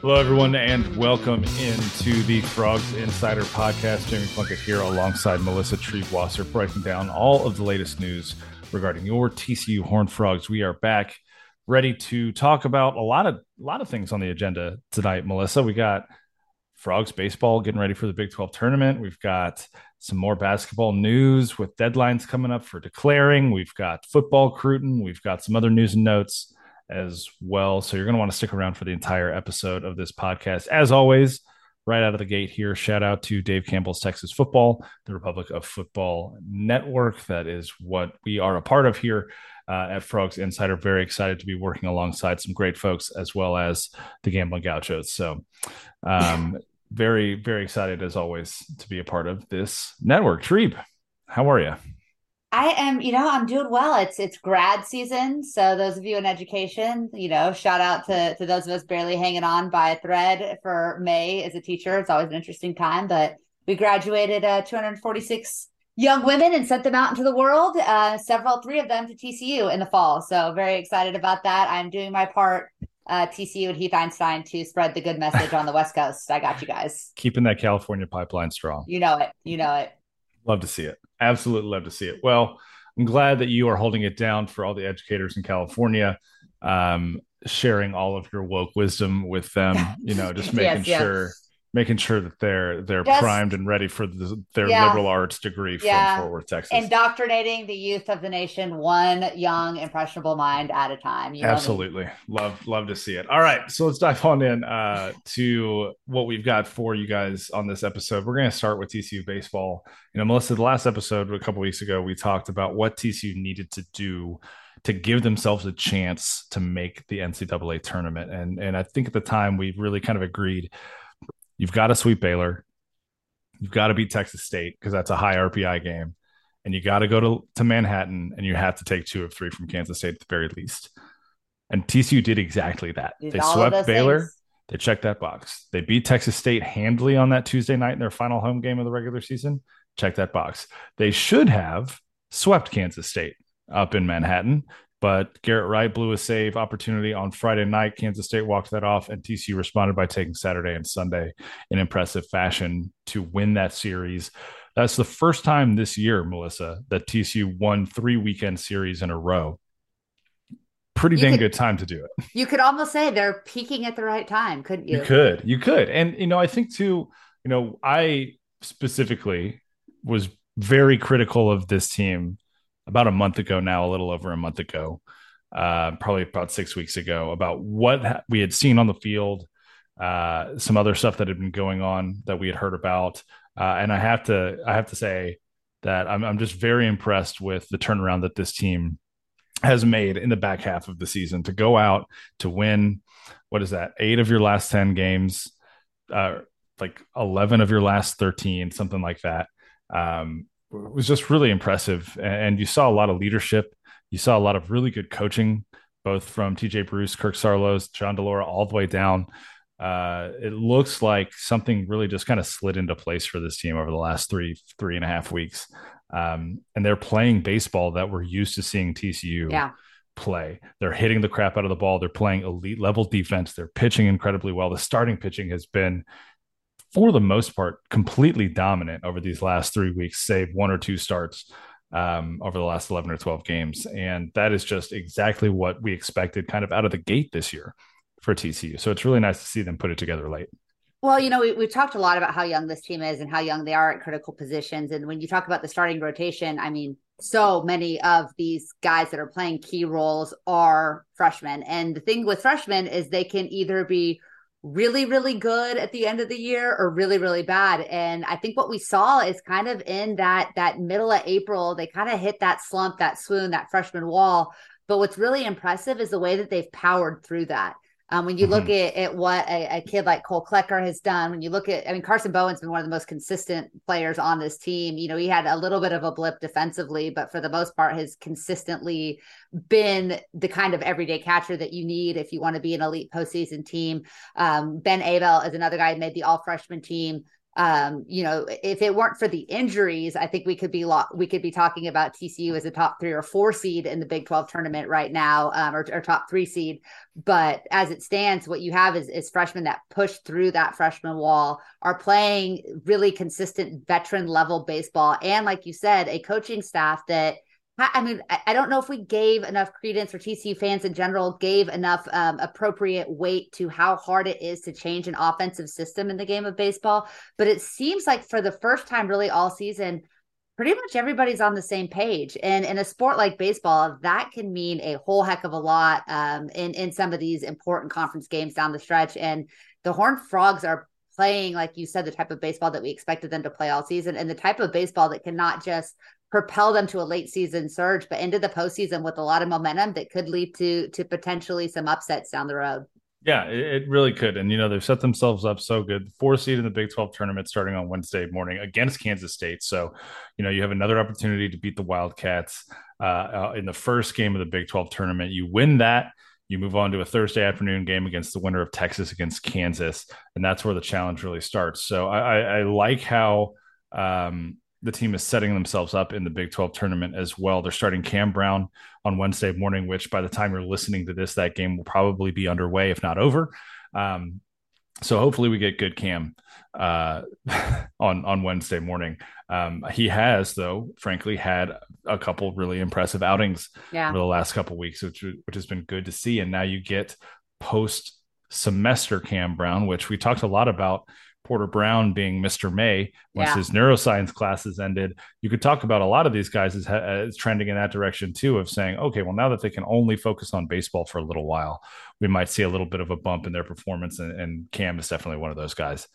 Hello, everyone, and welcome into the Frogs Insider Podcast. Jamie Plunkett here alongside Melissa Triebwasser, breaking down all of the latest news regarding your TCU Horned Frogs. We are back, ready to talk about a lot of a lot of things on the agenda tonight. Melissa, we got Frogs baseball getting ready for the Big 12 tournament. We've got some more basketball news with deadlines coming up for declaring. We've got football crootin'. We've got some other news and notes as well. So you're going to want to stick around for the entire episode of this podcast. As always, right out of the gate here, shout out to Dave Campbell's Texas Football, the Republic of Football Network. That is what we are a part of here uh, at Frogs Insider. Very excited to be working alongside some great folks as well as the Gambling Gauchos. So, um, very, very excited as always to be a part of this network. Trieb, how are you? I am, you know, I'm doing well. It's it's grad season, so those of you in education, you know, shout out to to those of us barely hanging on by a thread for May as a teacher. It's always an interesting time, but we graduated uh, 246 young women and sent them out into the world. Uh, several, three of them to TCU in the fall. So very excited about that. I'm doing my part. Uh, TCU and Heath Einstein to spread the good message on the West Coast. I got you guys. Keeping that California pipeline strong. You know it. You know it. Love to see it. Absolutely love to see it. Well, I'm glad that you are holding it down for all the educators in California, um, sharing all of your woke wisdom with them. You know, just making yes, sure. Making sure that they're they're Just, primed and ready for the, their yeah. liberal arts degree from yeah. Fort Worth, Texas. Indoctrinating the youth of the nation, one young impressionable mind at a time. You Absolutely, love love to see it. All right, so let's dive on in uh, to what we've got for you guys on this episode. We're going to start with TCU baseball. You know, Melissa, the last episode a couple weeks ago, we talked about what TCU needed to do to give themselves a chance to make the NCAA tournament. And and I think at the time we really kind of agreed You've got to sweep Baylor. You've got to beat Texas State because that's a high RPI game. And you got to go to, to Manhattan and you have to take two of three from Kansas State at the very least. And TCU did exactly that. Did they swept Baylor. Things. They checked that box. They beat Texas State handily on that Tuesday night in their final home game of the regular season. Check that box. They should have swept Kansas State up in Manhattan. But Garrett Wright blew a save opportunity on Friday night. Kansas State walked that off, and TCU responded by taking Saturday and Sunday in impressive fashion to win that series. That's the first time this year, Melissa, that TCU won three weekend series in a row. Pretty you dang could, good time to do it. You could almost say they're peaking at the right time, couldn't you? You could, you could, and you know, I think too. You know, I specifically was very critical of this team about a month ago now, a little over a month ago, uh, probably about six weeks ago, about what we had seen on the field, uh, some other stuff that had been going on that we had heard about, uh, and I have to I have to say that I'm I'm just very impressed with the turnaround that this team has made in the back half of the season to go out to win. What is that? Eight of your last ten games, uh, like eleven of your last thirteen, something like that. Um, was just really impressive. And you saw a lot of leadership. You saw a lot of really good coaching, both from TJ Bruce, Kirk Saarloos, John DiLaura, all the way down. Uh, it looks like something really just kind of slid into place for this team over the last three, three and a half weeks. Um, and they're playing baseball that we're used to seeing TCU yeah. play. They're hitting the crap out of the ball. They're playing elite level defense. They're pitching incredibly well. The starting pitching has been for the most part, completely dominant over these last three weeks, save one or two starts um, over the last 11 or 12 games. And that is just exactly what we expected kind of out of the gate this year for TCU. So it's really nice to see them put it together late. Well, you know, we, we've talked a lot about how young this team is and how young they are at critical positions. And when you talk about the starting rotation, I mean, so many of these guys that are playing key roles are freshmen. And the thing with freshmen is they can either be really really good at the end of the year or really really bad. And i think what we saw is kind of in that that middle of april they kind of hit that slump that swoon that freshman wall. But what's really impressive is the way that they've powered through that um, when you mm-hmm. look at, at what a, a, kid like Cole Klecker has done, when you look at, I mean, Karson Bowen's been one of the most consistent players on this team. You know, he had a little bit of a blip defensively, but for the most part, has consistently been the kind of everyday catcher that you need if you want to be an elite postseason team. Um, ben Abeldt is another guy who made the all freshman team um, you know, if it weren't for the injuries, I think we could be lo- we could be talking about TCU as a top three or four seed in the Big 12 tournament right now, um, or, or, top three seed. But as it stands, what you have is, is freshmen that push through that freshman wall, are playing really consistent veteran level baseball, and like you said, a coaching staff that I mean, I don't know if we gave enough credence or TCU fans in general gave enough um, appropriate weight to how hard it is to change an offensive system in the game of baseball. But it seems like for the first time, really all season, pretty much everybody's on the same page. And in a sport like baseball, that can mean a whole heck of a lot um, in in some of these important conference games down the stretch. And the Horned Frogs are playing, like you said, the type of baseball that we expected them to play all season, and the type of baseball that cannot just propel them to a late season surge, but into the postseason with a lot of momentum that could lead to to potentially some upsets down the road. Yeah, it, really could. And, you know, they've set themselves up so good. Four seed in the Big 12 tournament starting on Wednesday morning against Kansas State. So, you know, you have another opportunity to beat the Wildcats uh, uh, in the first game of the Big 12 tournament. You win that, you move on to a Thursday afternoon game against the winner of Texas against Kansas. And that's where the challenge really starts. So I, I, I like how um, the team is setting themselves up in the Big 12 tournament as well. They're starting Cam Brown on Wednesday morning, which by the time you're listening to this, that game will probably be underway, if not over. Um, so hopefully we get good Cam uh, on on Wednesday morning. Um, he has, though, frankly, had a couple really impressive outings yeah. over the last couple weeks, which which has been good to see. And now you get post semester Cam Brown, which we talked a lot about Porter Brown being Mr. May once yeah. his neuroscience classes ended. You could talk about a lot of these guys as, as trending in that direction too, of saying, okay, well, now that they can only focus on baseball for a little while, we might see a little bit of a bump in their performance. And, and Cam is definitely one of those guys.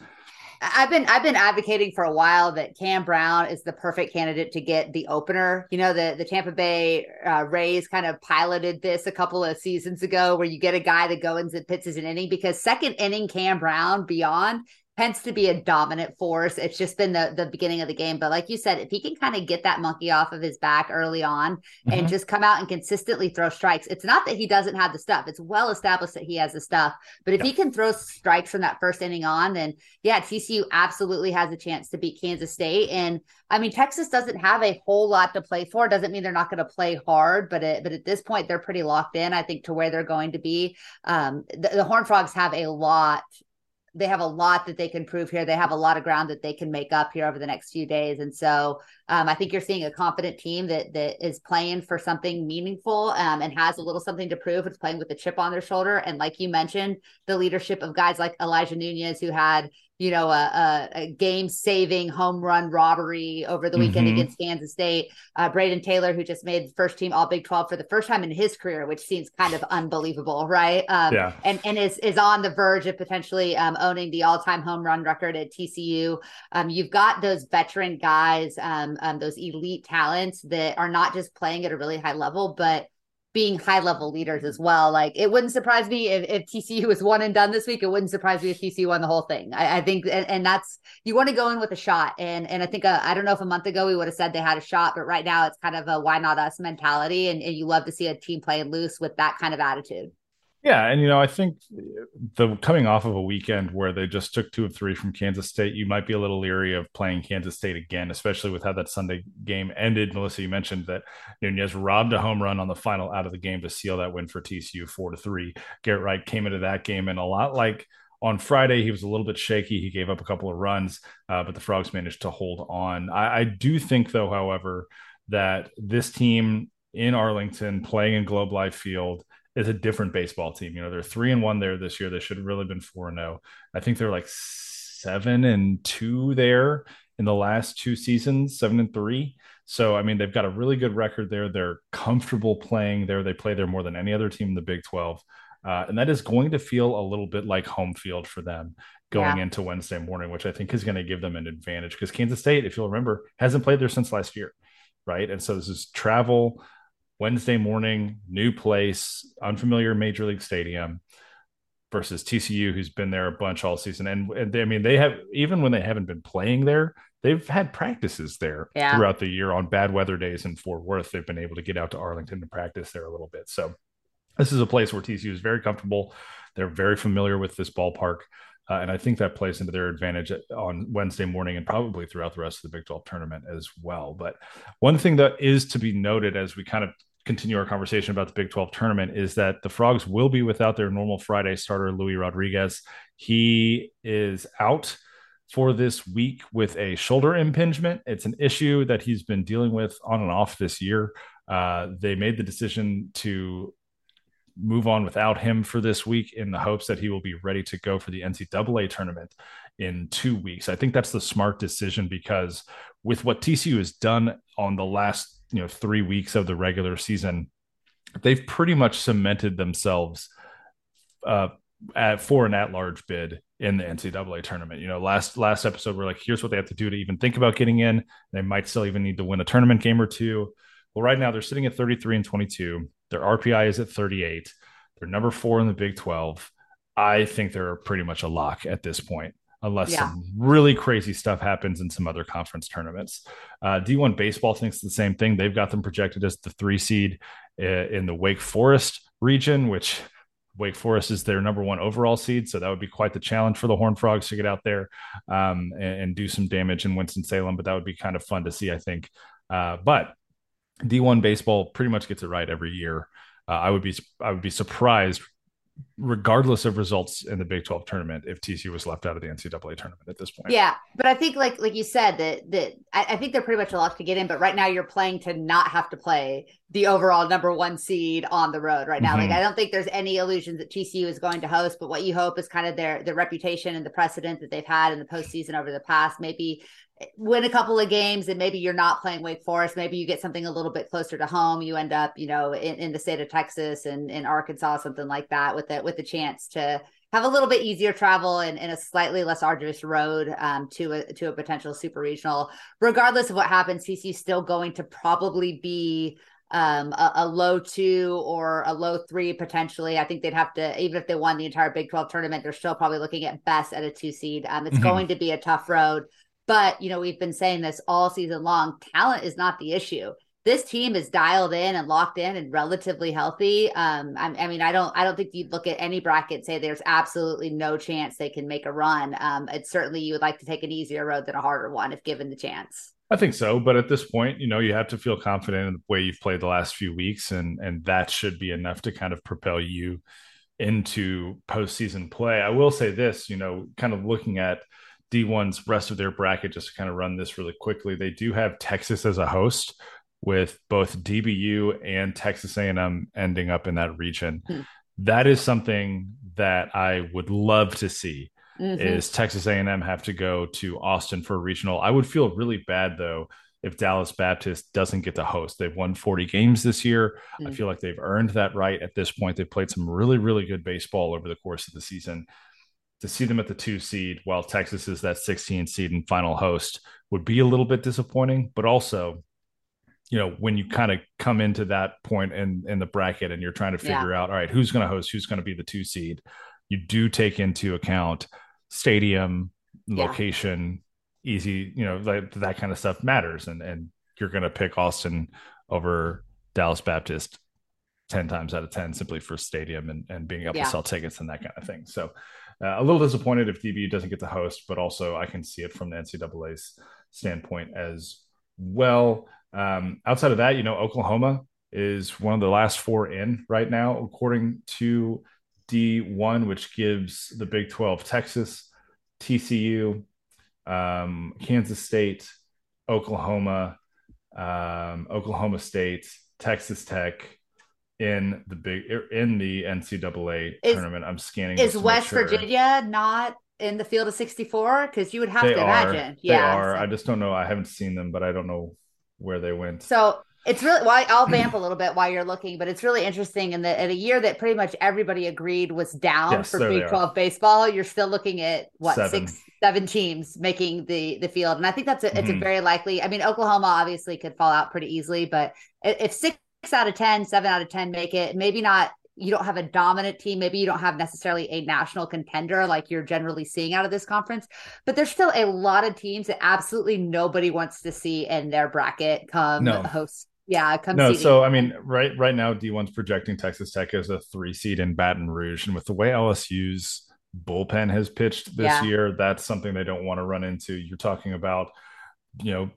I've been I've been advocating for a while that Cam Brown is the perfect candidate to get the opener. You know, the the Tampa Bay uh, Rays kind of piloted this a couple of seasons ago, where you get a guy that goes and pitches an inning because second inning Cam Brown beyond tends to be a dominant force. It's just been the the beginning of the game. But like you said, if he can kind of get that monkey off of his back early on mm-hmm. and just come out and consistently throw strikes, it's not that he doesn't have the stuff. It's well established that he has the stuff. But if he can throw strikes from that first inning on, then yeah, TCU absolutely has a chance to beat Kansas State. And I mean, Texas doesn't have a whole lot to play for. Doesn't mean they're not going to play hard, but it, but at this point, they're pretty locked in. I think to where they're going to be. Um, the, the Horn Frogs have a lot they have a lot that they can prove here. They have a lot of ground that they can make up here over the next few days. And so um, I think you're seeing a confident team that that is playing for something meaningful um, and has a little something to prove. It's playing with a chip on their shoulder. And like you mentioned, the leadership of guys like Elijah Nunez, who had you know, a, a, a game saving home run robbery over the weekend mm-hmm. against Kansas State. Uh, Brayden Taylor, who just made first team All Big 12 for the first time in his career, which seems kind of unbelievable, right? Um, yeah. And, and is, is on the verge of potentially um, owning the all time home run record at TCU. Um, you've got those veteran guys, um, um, those elite talents that are not just playing at a really high level, but being high level leaders as well. Like it wouldn't surprise me if, if TCU was one and done this week. It wouldn't surprise me if TCU won the whole thing. I, I think, and, and, that's you want to go in with a shot. And and I think uh, I don't know if a month ago we would have said they had a shot, but right now it's kind of a why not us mentality, and, and you love to see a team playing loose with that kind of attitude. Yeah, and you know, I think the coming off of a weekend where they just took two of three from Kansas State, you might be a little leery of playing Kansas State again, especially with how that Sunday game ended. Melissa, you mentioned that Nunez robbed a home run on the final out of the game to seal that win for TCU four to three. Garrett Wright came into that game and a lot like on Friday, he was a little bit shaky. He gave up a couple of runs, uh, but the Frogs managed to hold on. I, I do think, though, however, that this team in Arlington playing in Globe Life Field is a different baseball team. You know, they're three and one there this year. They should have really been four and zero. Oh. I think they're like seven and two there in the last two seasons, seven and three. So I mean, they've got a really good record there. They're comfortable playing there. They play there more than any other team in the Big Twelve. Uh, and that is going to feel a little bit like home field for them going yeah. into Wednesday morning, which I think is going to give them an advantage because Kansas State, if you'll remember, hasn't played there since last year, right? And so this is travel. Wednesday morning, new place, unfamiliar major league stadium versus TCU, who's been there a bunch all season. And, and they, I mean, they have, even when they haven't been playing there, they've had practices there yeah. throughout the year on bad weather days in Fort Worth. They've been able to get out to Arlington to practice there a little bit. So this is a place where TCU is very comfortable. They're very familiar with this ballpark. Uh, and I think that plays into their advantage on Wednesday morning and probably throughout the rest of the Big 12 tournament as well. But one thing that is to be noted as we kind of continue our conversation about the Big 12 tournament is that the Frogs will be without their normal Friday starter, Luis Rodriguez. He is out for this week with a shoulder impingement. It's an issue that he's been dealing with on and off this year. Uh, they made the decision to move on without him for this week in the hopes that he will be ready to go for the NCAA tournament in two weeks. I think that's the smart decision because with what TCU has done on the last you know three weeks of the regular season, they've pretty much cemented themselves uh, at for an at-large bid in the NCAA tournament. You know, last last episode we're like, here's what they have to do to even think about getting in. They might still even need to win a tournament game or two. Well, right now they're sitting at 33 and 22. Their RPI is at 38. They're number four in the Big 12. I think they're pretty much a lock at this point, unless yeah. some really crazy stuff happens in some other conference tournaments. Uh, D1 Baseball thinks the same thing. They've got them projected as the three seed uh, in the Wake Forest region, which Wake Forest is their number one overall seed. So that would be quite the challenge for the Horned Frogs to get out there um, and, and, do some damage in Winston-Salem. But that would be kind of fun to see, I think. Uh, but D1 baseball pretty much gets it right every year. Uh, I would be I would be surprised, regardless of results in the Big 12 tournament, if TCU was left out of the NCAA tournament at this point. Yeah, but I think like like you said that that I, I think they're pretty much a lot to get in. But right now, you're playing to not have to play the overall number one seed on the road right now. Mm-hmm. Like I don't think there's any illusions that TCU is going to host. But what you hope is kind of their their reputation and the precedent that they've had in the postseason over the past maybe win a couple of games and maybe you're not playing Wake Forest. Maybe you get something a little bit closer to home. You end up, you know, in, in the state of Texas and in Arkansas, something like that, with it with the chance to have a little bit easier travel and, and a slightly less arduous road um, to a to a potential super regional. Regardless of what happens, TCU still going to probably be um, a, a, low two or a low three potentially. I think they'd have to, even if they won the entire Big 12 tournament, they're still probably looking at best at a two seed. Um, it's mm-hmm. going to be a tough road. But, you know, we've been saying this all season long talent is not the issue. This team is dialed in and locked in and relatively healthy. Um, I, I mean, I don't, I don't think you'd look at any bracket say there's absolutely no chance they can make a run. Um, it's certainly you would like to take an easier road than a harder one if given the chance. I think so, but at this point, you know, you have to feel confident in the way you've played the last few weeks, and and that should be enough to kind of propel you into postseason play. I will say this, you know, kind of looking at D1's rest of their bracket, just to kind of run this really quickly, they do have Texas as a host with both DBU and Texas A&M ending up in that region. Mm-hmm. That is something that I would love to see. Mm-hmm. Is Texas A&M have to go to Austin for a regional? I would feel really bad though if Dallas Baptist doesn't get to host. They've won 40 games this year. Mm-hmm. I feel like they've earned that right at this point. They've played some really, really good baseball over the course of the season to see them at the two seed while Texas is that 16 seed and final host would be a little bit disappointing, but also, you know, when you kind of come into that point in in the bracket and you're trying to figure yeah. out, all right, who's going to host, who's going to be the two seed, you do take into account stadium, location, yeah. easy, you know, like that kind of stuff matters, and and you're going to pick Austin over Dallas Baptist 10 times out of 10 simply for stadium and, and being able yeah. to sell tickets and that kind of thing. So uh, a little disappointed if DBU doesn't get the host, but also I can see it from the NCAA's standpoint as well. Um, outside of that, you know, Oklahoma is one of the last four in right now, according to D1, which gives the Big 12 Texas, TCU, um, Kansas State, Oklahoma, um, Oklahoma State, Texas Tech, in the big in the NCAA is, tournament. I'm scanning. Is West sure. Virginia not in the field of 64? Because you would have they to are, imagine. They yeah, are. So. I just don't know. I haven't seen them, but I don't know where they went. So it's really why well, I'll vamp a little bit while you're looking, but it's really interesting. In the in a year that pretty much everybody agreed was down yes, for Big 12 baseball, you're still looking at what seven. six seven teams making the the field, and I think that's a, it's mm-hmm. a very likely. I mean, Oklahoma obviously could fall out pretty easily, but if six out of 10, seven out of 10 make it. Maybe not, you don't have a dominant team. Maybe you don't have necessarily a national contender like you're generally seeing out of this conference, but there's still a lot of teams that absolutely nobody wants to see in their bracket come no. host. Yeah, come no. So I mean, right right now, D1's projecting Texas Tech as a three seed in Baton Rouge, and with the way LSU's bullpen has pitched this yeah. year. That's something they don't want to run into. You're talking about, you know,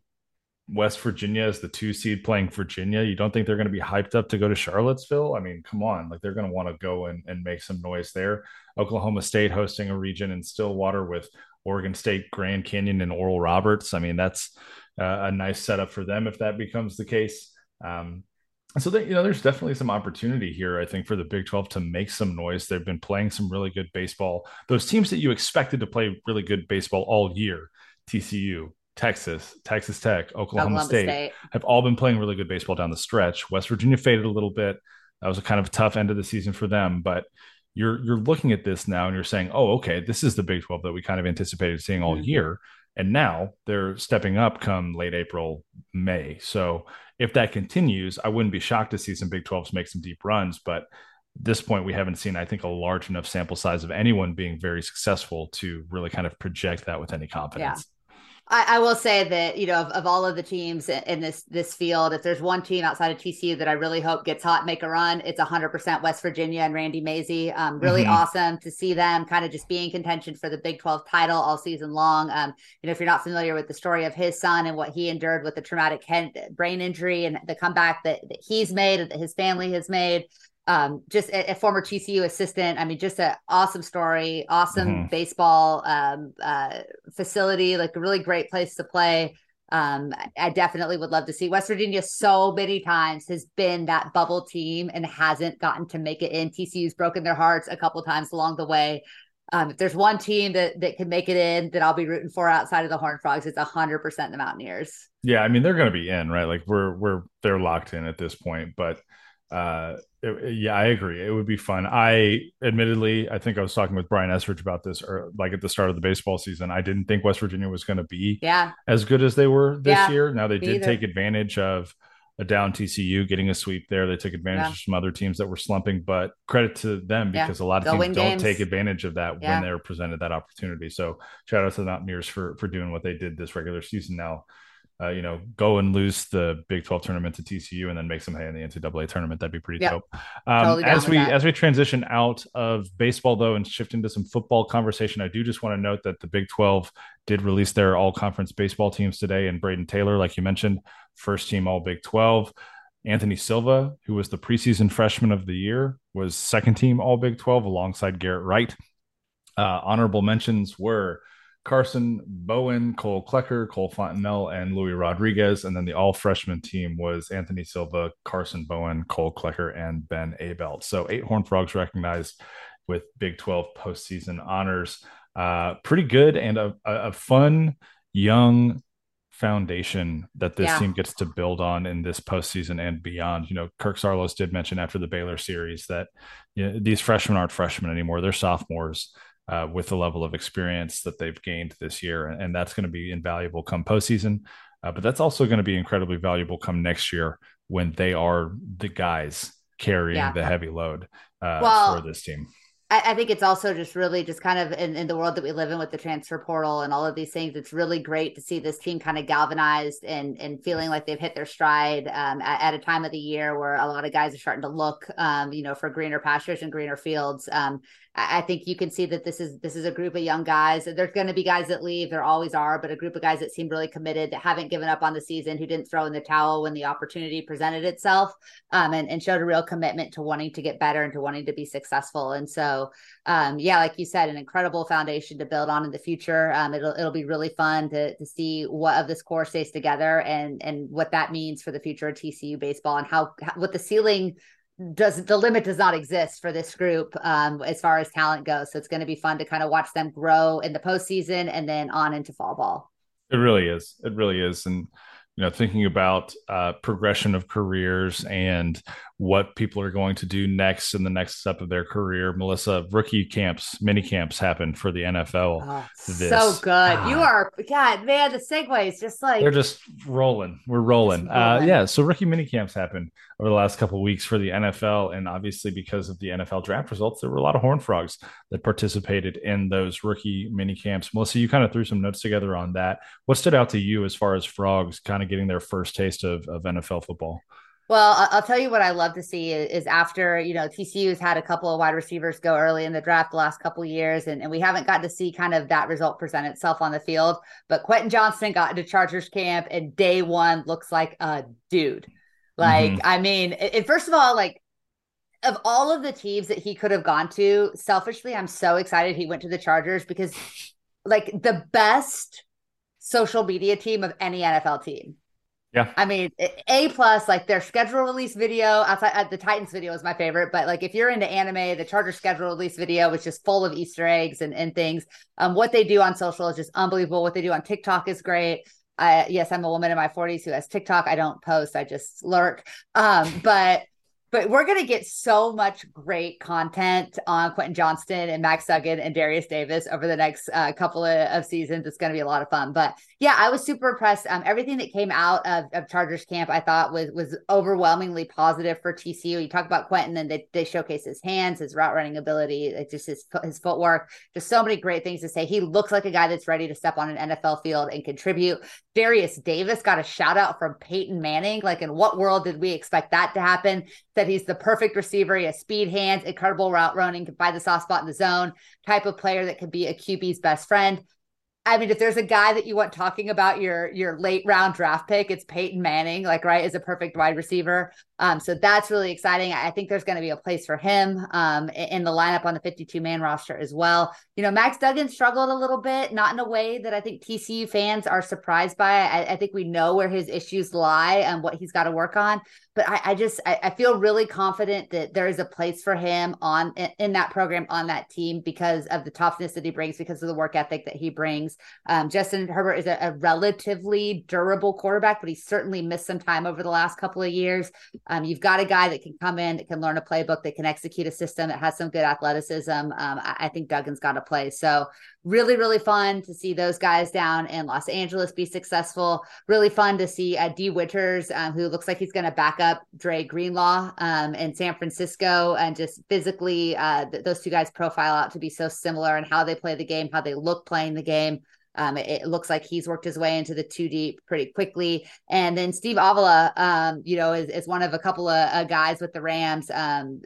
West Virginia is the two seed playing Virginia. You don't think they're going to be hyped up to go to Charlottesville? I mean, come on. Like they're going to want to go and, and make some noise there. Oklahoma State hosting a region in Stillwater with Oregon State, Grand Canyon, and Oral Roberts. I mean, that's uh, a nice setup for them if that becomes the case. Um, so you know, there's definitely some opportunity here, I think, for the Big 12 to make some noise. They've been playing some really good baseball. Those teams that you expected to play really good baseball all year, TCU, Texas, Texas Tech, Oklahoma, State, State, have all been playing really good baseball down the stretch. West Virginia faded a little bit. That was a kind of tough end of the season for them, but you're you're looking at this now and you're saying, "Oh, okay, this is the Big 12 that we kind of anticipated seeing all mm-hmm. year." And now they're stepping up come late April, May. So if that continues, I wouldn't be shocked to see some Big 12s make some deep runs, but at this point we haven't seen i think a large enough sample size of anyone being very successful to really kind of project that with any confidence I, I, will say that you know of, of, all of the teams in this this field, if there's one team outside of TCU that I really hope gets hot, make a run, it's 100% West Virginia and Randy Mazey. Um, really mm-hmm. awesome to see them kind of just be in contention for the Big 12 title all season long. Um, you know, if you're not familiar with the story of his son and what he endured with the traumatic head brain injury and the comeback that, that he's made, and that his family has made um, just a, a, former TCU assistant. I mean, just an awesome story, awesome mm-hmm. baseball um, uh, facility, like a really great place to play. Um, I definitely would love to see West Virginia so many times has been that bubble team and hasn't gotten to make it in. TCU's broken their hearts a couple times along the way. Um, if there's one team that that can make it in that I'll be rooting for outside of the Horn Frogs, it's hundred percent the Mountaineers. Yeah, I mean they're going to be in, right? Like we're we're they're locked in at this point, but uh it, yeah i agree. It would be fun. I admittedly i think i was talking with brian Estridge about this or like at the start of the baseball season. I didn't think west virginia was going to be yeah. as good as they were this yeah, year. Now they did either. take advantage of a down tcu getting a sweep there. They took advantage yeah. of some other teams that were slumping but credit to them because a lot of Go teams don't games. take advantage of that when they're presented that opportunity. So shout out to the mountaineers for for doing what they did this regular season. Now uh, you know, go and lose the Big 12 tournament to TCU and then make some hay in the NCAA tournament. That'd be pretty yep. dope. Um, totally as we that. as we transition out of baseball though and shift into some football conversation, I do just want to note that the Big 12 did release their all conference baseball teams today, and Brayden Taylor, like you mentioned, first team All Big 12. Anthony Silva, who was the preseason freshman of the year, was second team All Big 12 alongside Garrett Wright. Uh, honorable mentions were Karson Bowen, Cole Klecker, Cole Fontenelle, and Luis Rodriguez. And then the all freshman team was Anthony Silva, Karson Bowen, Cole Klecker, and Ben Abeldt. So eight Horn Frogs recognized with Big 12 postseason honors. Uh, pretty good and a, a fun, young foundation that this yeah. team gets to build on in this postseason and beyond. You know, Kirk Saarloos did mention after the Baylor series that you know, these freshmen aren't freshmen anymore; they're sophomores uh, with the level of experience that they've gained this year, and that's going to be invaluable come postseason. Uh, but that's also going to be incredibly valuable come next year when they are the guys carrying yeah. the heavy load uh, well, for this team. I, think it's also just really just kind of in, in the world that we live in with the transfer portal and all of these things. It's really great to see this team kind of galvanized and and feeling like they've hit their stride um, at, at, a time of the year where a lot of guys are starting to look, um, you know, for greener pastures and greener fields. Um, I think you can see that this is this is a group of young guys. There's going to be guys that leave. There always are, but a group of guys that seem really committed, that haven't given up on the season, who didn't throw in the towel when the opportunity presented itself, um, and, and showed a real commitment to wanting to get better and to wanting to be successful. And so, um, yeah, like you said, an incredible foundation to build on in the future. Um, it'll it'll be really fun to to see what of this core stays together and and what that means for the future of TCU baseball and how what the ceiling does the limit does not exist for this group um, as far as talent goes. So it's going to be fun to kind of watch them grow in the postseason and then on into fall ball. It really is. It really is. And you know, thinking about uh, progression of careers and what people are going to do next in the next step of their career. Melissa, rookie camps, mini camps happened for the NFL. Oh, so good. Ah. You are, God, man, the segues just like they're just rolling. We're rolling. rolling. Uh, yeah. So rookie mini camps happened over the last couple weeks for the NFL. And obviously, because of the NFL draft results, there were a lot of Horn Frogs that participated in those rookie mini camps. Melissa, you kind of threw some notes together on that. What stood out to you as far as Frogs kind of getting their first taste of, of NFL football? Well, I'll tell you what I love to see is after, you know, TCU has had a couple of wide receivers go early in the draft the last couple of years, and, and we haven't gotten to see kind of that result present itself on the field. But Quentin Johnston got into Chargers camp and day one looks like a dude. Like, mm-hmm. I mean, it, first of all, like of all of the teams that he could have gone to, selfishly, I'm so excited he went to the Chargers because like the best social media team of any NFL team yeah. I mean, A plus, like their schedule release video outside uh, the Titans video is my favorite. But like if you're into anime, the Charger schedule release video is just full of Easter eggs and, and things. Um, what they do on social is just unbelievable. What they do on TikTok is great. Uh, yes, I'm a woman in my 40s who has TikTok. I don't post, I just lurk. Um, but but we're going to get so much great content on Quentin Johnston and Max Duggan and Derius Davis over the next uh, couple of, of, seasons. It's going to be a lot of fun. But yeah, I was super impressed. Um, everything that came out of, of Chargers camp, I thought was was overwhelmingly positive for TCU. You talk about Quentin, and they, they showcase his hands, his route running ability, just his his footwork. Just so many great things to say. He looks like a guy that's ready to step on an NFL field and contribute. Derius Davis got a shout out from Peyton Manning. Like, in what world did we expect that to happen? That he's the perfect receiver. He has speed, hands, incredible route running, can find the soft spot in the zone. Type of player that could be a QB's best friend. I mean, if there's a guy that you want talking about your your late round draft pick, it's Peyton Manning, like right, is a perfect wide receiver. Um, so that's really exciting. I think there's going to be a place for him um, in the lineup on the 52 man roster as well. You know, Max Duggan struggled a little bit, not in a way that I think TCU fans are surprised by. I, I think we know where his issues lie and what he's got to work on. But I, I just I, I, feel really confident that there is a place for him on in, in, that program on that team because of the toughness that he brings, because of the work ethic that he brings. Um, Justin Herbert is a, a relatively durable quarterback, but he's certainly missed some time over the last couple of years. Um, you've got a guy that can come in, that can learn a playbook, that can execute a system, that has some good athleticism. Um, I, I, think Duggan's got to play. So really, really fun to see those guys down in Los Angeles be successful. Really fun to see uh, Dee Winters, um, who looks like he's going to back up Dre Greenlaw um, in San Francisco, and just physically, uh, th- those two guys profile out to be so similar in how they play the game, how they look playing the game. Um, it, it, looks like he's worked his way into the two deep pretty quickly. And then Steve Avila, um, you know, is, is one of a couple of uh, guys with the Rams. Um,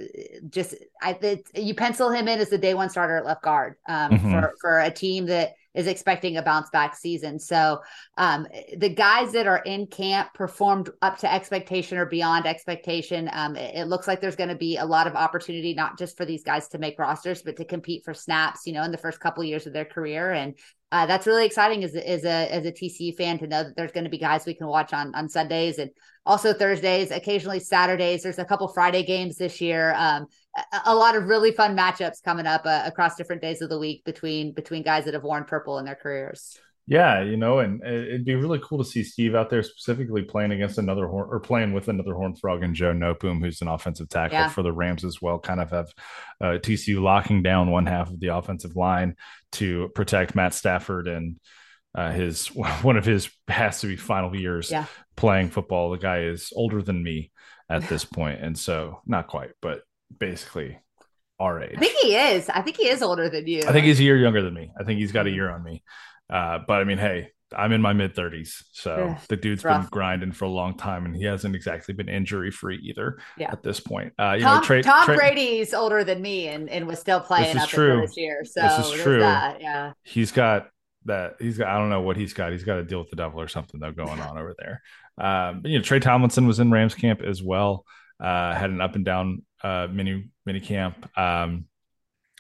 just I it, you pencil him in as the day one starter at left guard um, mm-hmm. for for a team that is expecting a bounce back season. So um, the guys that are in camp performed up to expectation or beyond expectation. Um, it, it, looks like there's going to be a lot of opportunity, not just for these guys to make rosters, but to compete for snaps, you know, in the first couple of years of their career. And uh, that's really exciting as, as a as a TCU fan to know that there's going to be guys we can watch on on Sundays and also Thursdays, occasionally Saturdays. There's a couple Friday games this year. Um, a, lot of really fun matchups coming up uh, across different days of the week between between guys that have worn purple in their careers. Yeah, you know, and it'd be really cool to see Steve out there specifically playing against another horn or playing with another horn frog and Joe Noteboom, who's an offensive tackle yeah. for the Rams as well. Kind of have uh, TCU locking down one half of the offensive line to protect Matt Stafford and uh, his one of his has to be final years yeah. playing football. The guy is older than me at this point, and so not quite, but basically our age. I think he is. I think he is older than you. I think he's a year younger than me. I think he's got a year on me. Uh, but I mean, hey, I'm in my mid 30s, so the dude's been grinding for a long time, and he hasn't exactly been injury free either. Yeah. at this point, uh, you Tom, know, Trey, Tom Trey, Brady's older than me, and, and was still playing this is true. this year. So this is true. That, yeah, he's got that. He's got. I don't know what he's got. He's got to deal with the devil or something though going on over there. Um, but, you know, Trey Tomlinson was in Rams camp as well. Uh, had an up and down uh, mini mini camp. Um,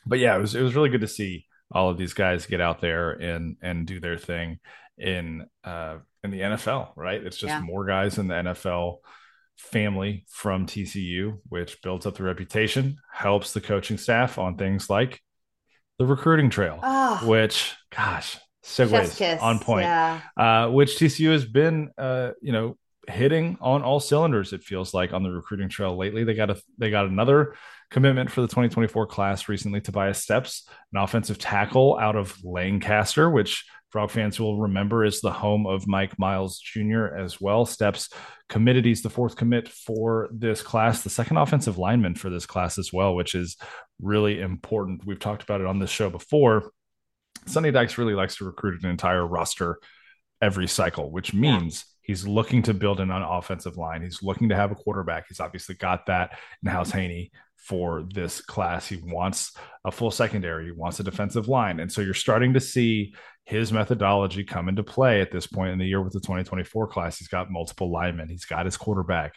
but yeah, it was it was really good to see all of these guys get out there and and do their thing in uh in the NFL, right? It's just yeah. more guys in the NFL family from TCU, which builds up the reputation, helps the coaching staff on things like the recruiting trail, oh, which gosh, segues on point. Yeah. Uh, which TCU has been uh, you know, hitting on all cylinders, it feels like on the recruiting trail lately. They got a they got another commitment for the 2024 class recently. Tobias Steps, an offensive tackle out of Lancaster, which Frog fans will remember is the home of Mike Miles Jr. as well. Steps committed. He's the fourth commit for this class, the second offensive lineman for this class as well, which is really important. We've talked about it on this show before. Sonny Dykes really likes to recruit an entire roster every cycle, which means He's looking to build an offensive line. He's looking to have a quarterback. He's obviously got that in Hauss Hejny for this class. He wants a full secondary. He wants a defensive line. And so you're starting to see his methodology come into play at this point in the year with the 2024 class. He's got multiple linemen. He's got his quarterback.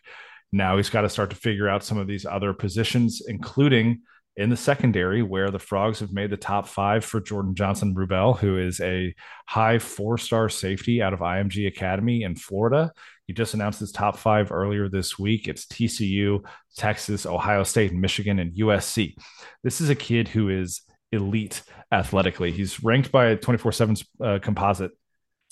Now he's got to start to figure out some of these other positions, including – in the secondary, where the Frogs have made the top five for Jordan Johnson Rubel, who is a high four star safety out of IMG Academy in Florida. He just announced his top five earlier this week. It's TCU, Texas, Ohio State, Michigan, and USC. This is a kid who is elite athletically. He's ranked by a 24 7 uh, composite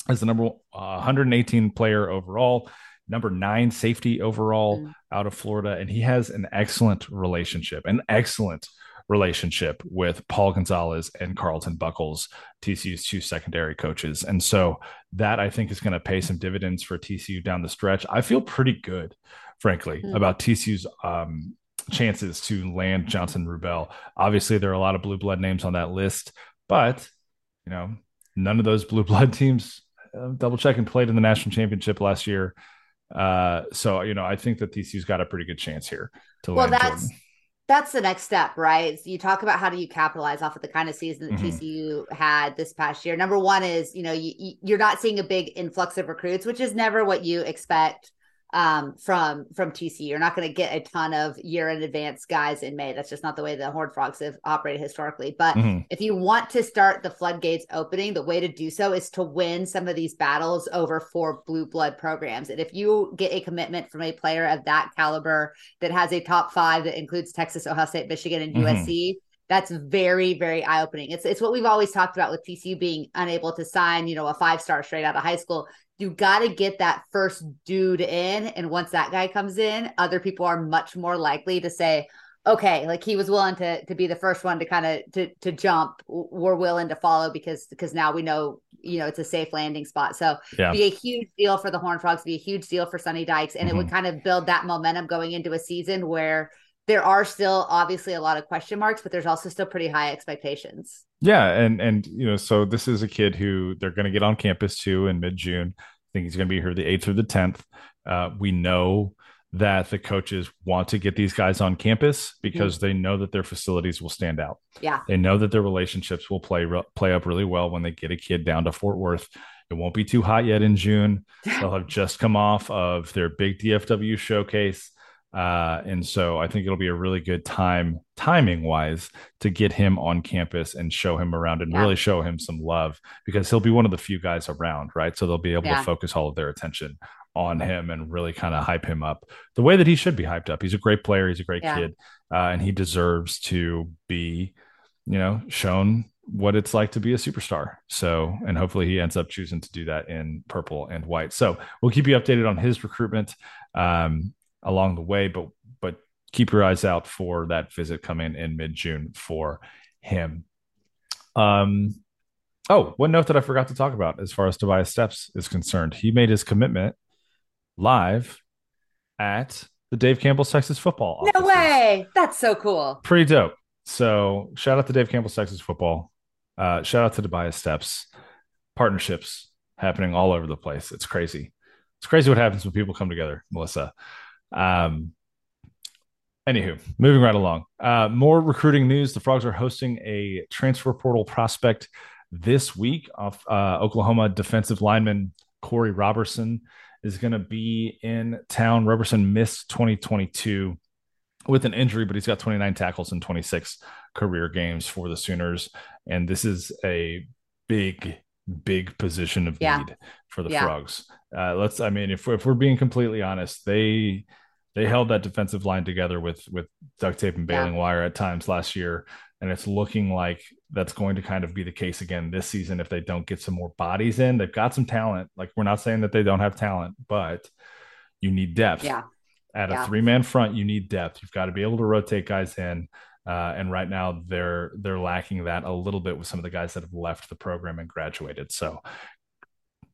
as the number uh, 118 player overall number nine safety overall mm. out of Florida. And he has an excellent relationship, an excellent relationship with Paul Gonzalez and Carlton Buckels, TCU's two secondary coaches. And so that I think is going to pay some dividends for TCU down the stretch. I feel pretty good, frankly, mm. about TCU's um, chances to land Johnson Rubel. Obviously, there are a lot of blue blood names on that list, but you know, none of those blue blood teams uh, double check and played in the national championship last year. Uh, so you know, I think that TCU's got a pretty good chance here to well, that's Jordan. that's the next step, right? You talk about how do you capitalize off of the kind of season that mm-hmm. TCU had this past year. Number one is you know you, you're not seeing a big influx of recruits, which is never what you expect um, from from TC. You're not going to get a ton of year in advance guys in May. That's just not the way the Horned Frogs have operated historically. But mm-hmm. if you want to start the floodgates opening, the way to do so is to win some of these battles over four blue blood programs. And if you get a commitment from a player of that caliber that has a top five that includes Texas, Ohio State, Michigan, and mm-hmm. USC that's very very eye opening it's it's what we've always talked about with TCU being unable to sign you know a five star straight out of high school you got to get that first dude in and once that guy comes in other people are much more likely to say okay like he was willing to to be the first one to kind of to to jump we're willing to follow because because now we know you know it's a safe landing spot so yeah. be a huge deal for the horn frogs be a huge deal for Sonny Dykes and mm-hmm. it would mm-hmm. kind of build that momentum going into a season where there are still obviously a lot of question marks, but there's also still pretty high expectations. Yeah, and and you know, so this is a kid who they're going to get on campus too in mid June. I think he's going to be here the eighth or the tenth. Uh, we know that the coaches want to get these guys on campus because mm-hmm. they know that their facilities will stand out. Yeah, they know that their relationships will play play up really well when they get a kid down to Fort Worth. It won't be too hot yet in June. They'll have just come off of their big DFW showcase. Uh, and so I think it'll be a really good time, timing wise, to get him on campus and show him around and yeah. really show him some love because he'll be one of the few guys around, right? So they'll be able yeah. to focus all of their attention on him and really kind of hype him up the way that he should be hyped up. He's a great player, he's a great yeah. kid, uh, and he deserves to be, you know, shown what it's like to be a superstar. So, and hopefully he ends up choosing to do that in purple and white. So, we'll keep you updated on his recruitment. Um, along the way, but but keep your eyes out for that visit coming in mid June for him. Um, oh, one note that I forgot to talk about as far as Tobias Steps is concerned, he made his commitment live at the Dave Campbell's Texas Football. Offices. No way! That's so cool. Pretty dope. So shout out to Dave Campbell's Texas Football. Uh, shout out to Tobias Steps. Partnerships happening all over the place. It's crazy. It's crazy what happens when people come together, Melissa. Um, anywho, moving right along. Uh, more recruiting news. The Frogs are hosting a transfer portal prospect this week. Off uh, Oklahoma defensive lineman Corey Robertson is going to be in town. Robertson missed 2022 with an injury, but he's got 29 tackles and 26 career games for the Sooners. And this is a big, big position of yeah. need for the yeah. Frogs. Uh, let's, I mean, if, if we're being completely honest, they they held that defensive line together with with duct tape and baling yeah. wire at times last year. And it's looking like that's going to kind of be the case again this season if they don't get some more bodies in. They've got some talent. Like we're not saying that they don't have talent but you need depth. Yeah. At a three man front you need depth. You've got to be able to rotate guys in uh, and right now they're they're lacking that a little bit with some of the guys that have left the program and graduated. So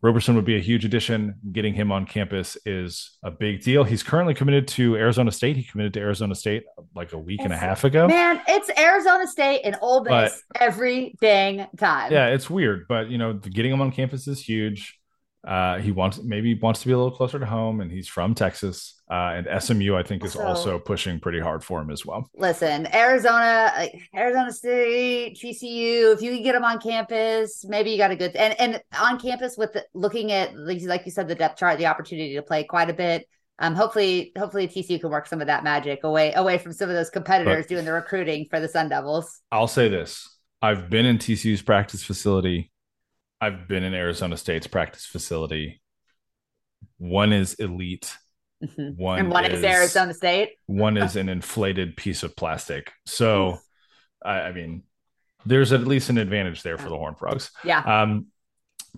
Roberson would be a huge addition. Getting him on campus is a big deal. He's currently committed to Arizona State. He committed to Arizona State uh, like a week it's, and a half ago. Man, it's Arizona State and Ole Miss but, every dang time. Yeah, it's weird, but you know, getting him on campus is huge. Uh, he wants maybe wants to be a little closer to home, and he's from Texas. Uh, and SMU, I think, is So- also pushing pretty hard for him as well. Listen, Arizona, like, Arizona State, TCU. If you can get them on campus, maybe you got a good and and on campus with the, looking at like like you said the depth chart, the opportunity to play quite a bit. Um, hopefully, hopefully TCU can work some of that magic away away from some of those competitors doing the recruiting for the Sun Devils. I'll say this: I've been in TCU's practice facility. I've been in Arizona State's practice facility. One is elite. Mhm. One and one is, Arizona State. One is an inflated piece of plastic. So, I, I mean, there's at least an advantage there for the Horn Frogs. Yeah, Um,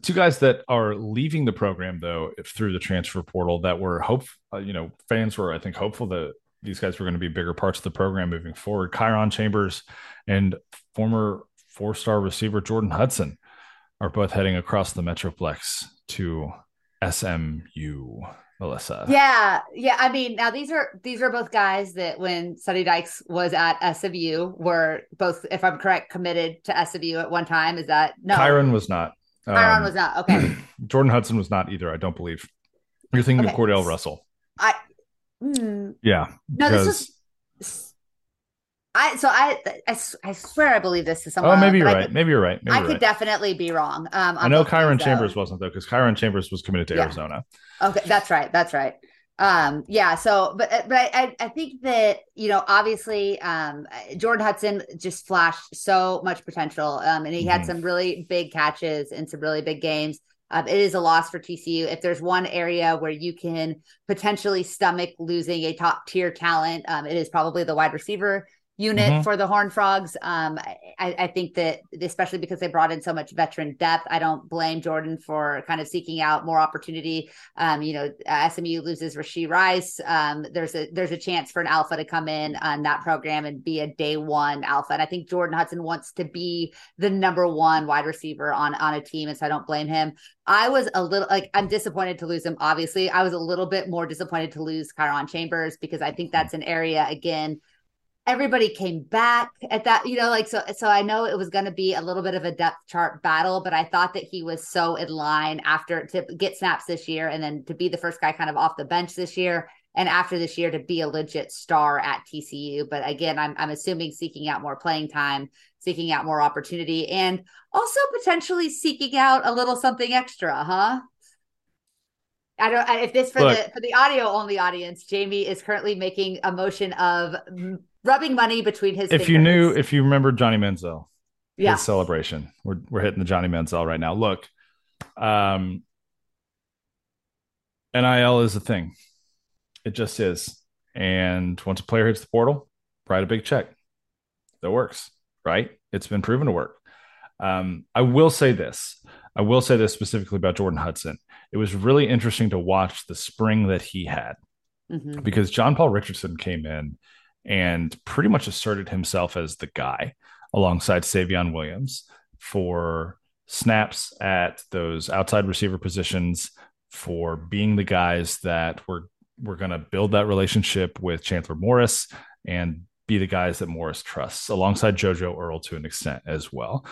two guys that are leaving the program though if through the transfer portal that were hope, uh, you know, fans were I think hopeful that these guys were going to be bigger parts of the program moving forward. Kyron Chambers and former four-star receiver Jordan Hudson are both heading across the Metroplex to SMU. Melissa. yeah, yeah. I mean, now these are these are both guys that when Sonny Dykes was at SMU were both, if I'm correct, committed to SMU at one time. Is that no? Kyron was not. Kyron Um, was not okay. Jordan Hudson was not either. I don't believe. You're thinking Okay. of Cordell Russell. I Hmm. Yeah. no, this was. I so I, I I swear I believe this to someone. Oh, maybe you're right. could- Maybe you're right. Maybe I you're could right. definitely be wrong. Um, I know Kyron these, Chambers though. wasn't though, because Kyron Chambers was committed to Yeah. Arizona. Okay, that's right. That's right. Um, yeah. So, but but I I think that you know obviously um Jordan Hudson just flashed so much potential. Um, and he had Mhm. some really big catches and some really big games. Um, it is a loss for TCU. If there's one area where you can potentially stomach losing a top tier talent, um, it is probably the wide receiver unit Mhm. for the Horn Frogs. Um, I, I think that especially because they brought in so much veteran depth, I don't blame Jordan for kind of seeking out more opportunity. Um, you know, SMU loses Rashee Rice. Um, there's a there's a chance for an alpha to come in on that program and be a day one alpha. And I think Jordan Hudson wants to be the number one wide receiver on on a team, and so I don't blame him. I was a little like I'm disappointed to lose him. Obviously, I was a little bit more disappointed to lose Kyron Chambers because I think that's an area again everybody came back at that you know like so so i know it was going to be a little bit of a depth chart battle but i thought that he was so in line after to get snaps this year and then to be the first guy kind of off the bench this year and after this year to be a legit star at tcu but again i'm, I'm assuming seeking out more playing time seeking out more opportunity and also potentially seeking out a little something extra huh I don't. If this for Look. the for the audio only audience, Jamie is currently making a motion of rubbing money between his. If you knew, if you remember Johnny Manziel, yeah, his celebration, we're we're hitting the Johnny Manziel right now. Look, um, NIL is a thing. It just is. And once a player hits the portal, write a big check. That works, right? It's been proven to work. Um, I will say this. I will say this specifically about Jordan Hudson. It was really interesting to watch the spring that he had Mhm. because John Paul Richardson came in and pretty much asserted himself as the guy alongside Savion Williams for snaps at those outside receiver positions, for being the guys that were were going to build that relationship with Chandler Morris and be the guys that Morris trusts, alongside JoJo Earle to an extent as well.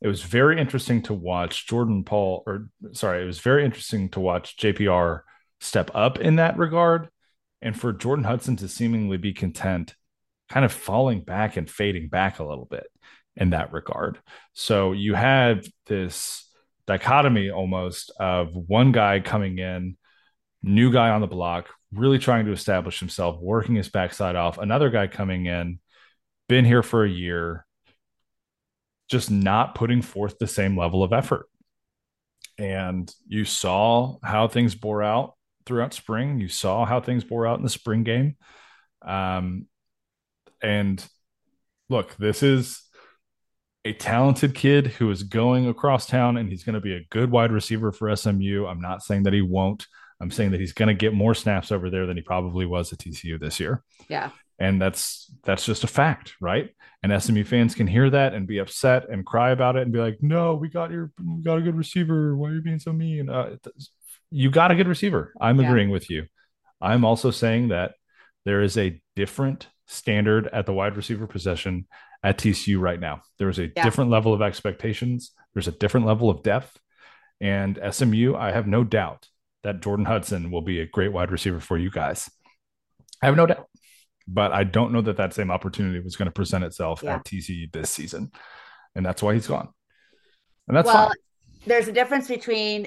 It was very interesting to watch Jordan Paul, or sorry, it was very interesting to watch JPR step up in that regard and for Jordan Hudson to seemingly be content, kind of falling back and fading back a little bit in that regard. So you had this dichotomy almost of one guy coming in, new guy on the block, really trying to establish himself, working his backside off, another guy coming in, been here for a year, just not putting forth the same level of effort. And you saw how things bore out throughout spring. You saw how things bore out in the spring game. Um, and look, this is a talented kid who is going across town and he's going to be a good wide receiver for SMU. I'm not saying that he won't. I'm saying that he's going to get more snaps over there than he probably was at TCU this year. yeah, And that's that's just a fact, right? And SMU fans can hear that and be upset and cry about it and be like, "No, we got your we got a good receiver. Why are you being so mean?" Uh, you got a good receiver. I'm Yeah. agreeing with you. I'm also saying that there is a different standard at the wide receiver possession at TCU right now. There is a Yeah. different level of expectations. There's a different level of depth, And SMU, I have no doubt that Jordan Hudson will be a great wide receiver for you guys. I have no doubt. But I don't know that that same opportunity was going to present itself yeah. at TCU this season. And that's why he's gone. And that's well, fine. There's a difference between,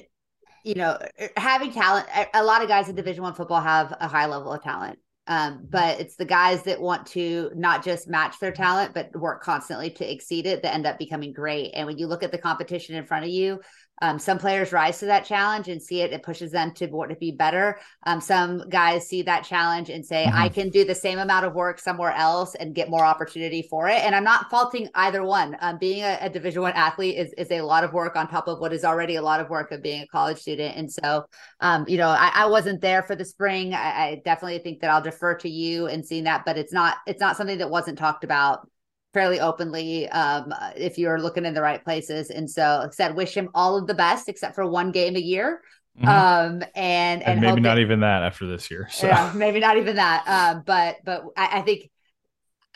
you know, having talent. A lot of guys in Division One football have a high level of talent. Um, but it's the guys that want to not just match their talent, but work constantly to exceed it that end up becoming great. And when you look at the competition in front of you, um, some players rise to that challenge and see it. It pushes them to want to be better. Um, some guys see that challenge and say, mm-hmm. "I can do the same amount of work somewhere else and get more opportunity for it." And I'm not faulting either one. Um, being a, a Division One athlete is is a lot of work on top of what is already a lot of work of being a college student. And so, um, you know, I, I, wasn't there for the spring. I, I definitely think that I'll defer to you and seeing that, but it's not it's not something that wasn't talked about fairly openly um, if you're looking in the right places. And so, like I said, wish him all of the best, except for one game a year. Mm-hmm. Um, and, and, and maybe not even that after this year. So. Yeah, maybe not even that. Um, but but I, I think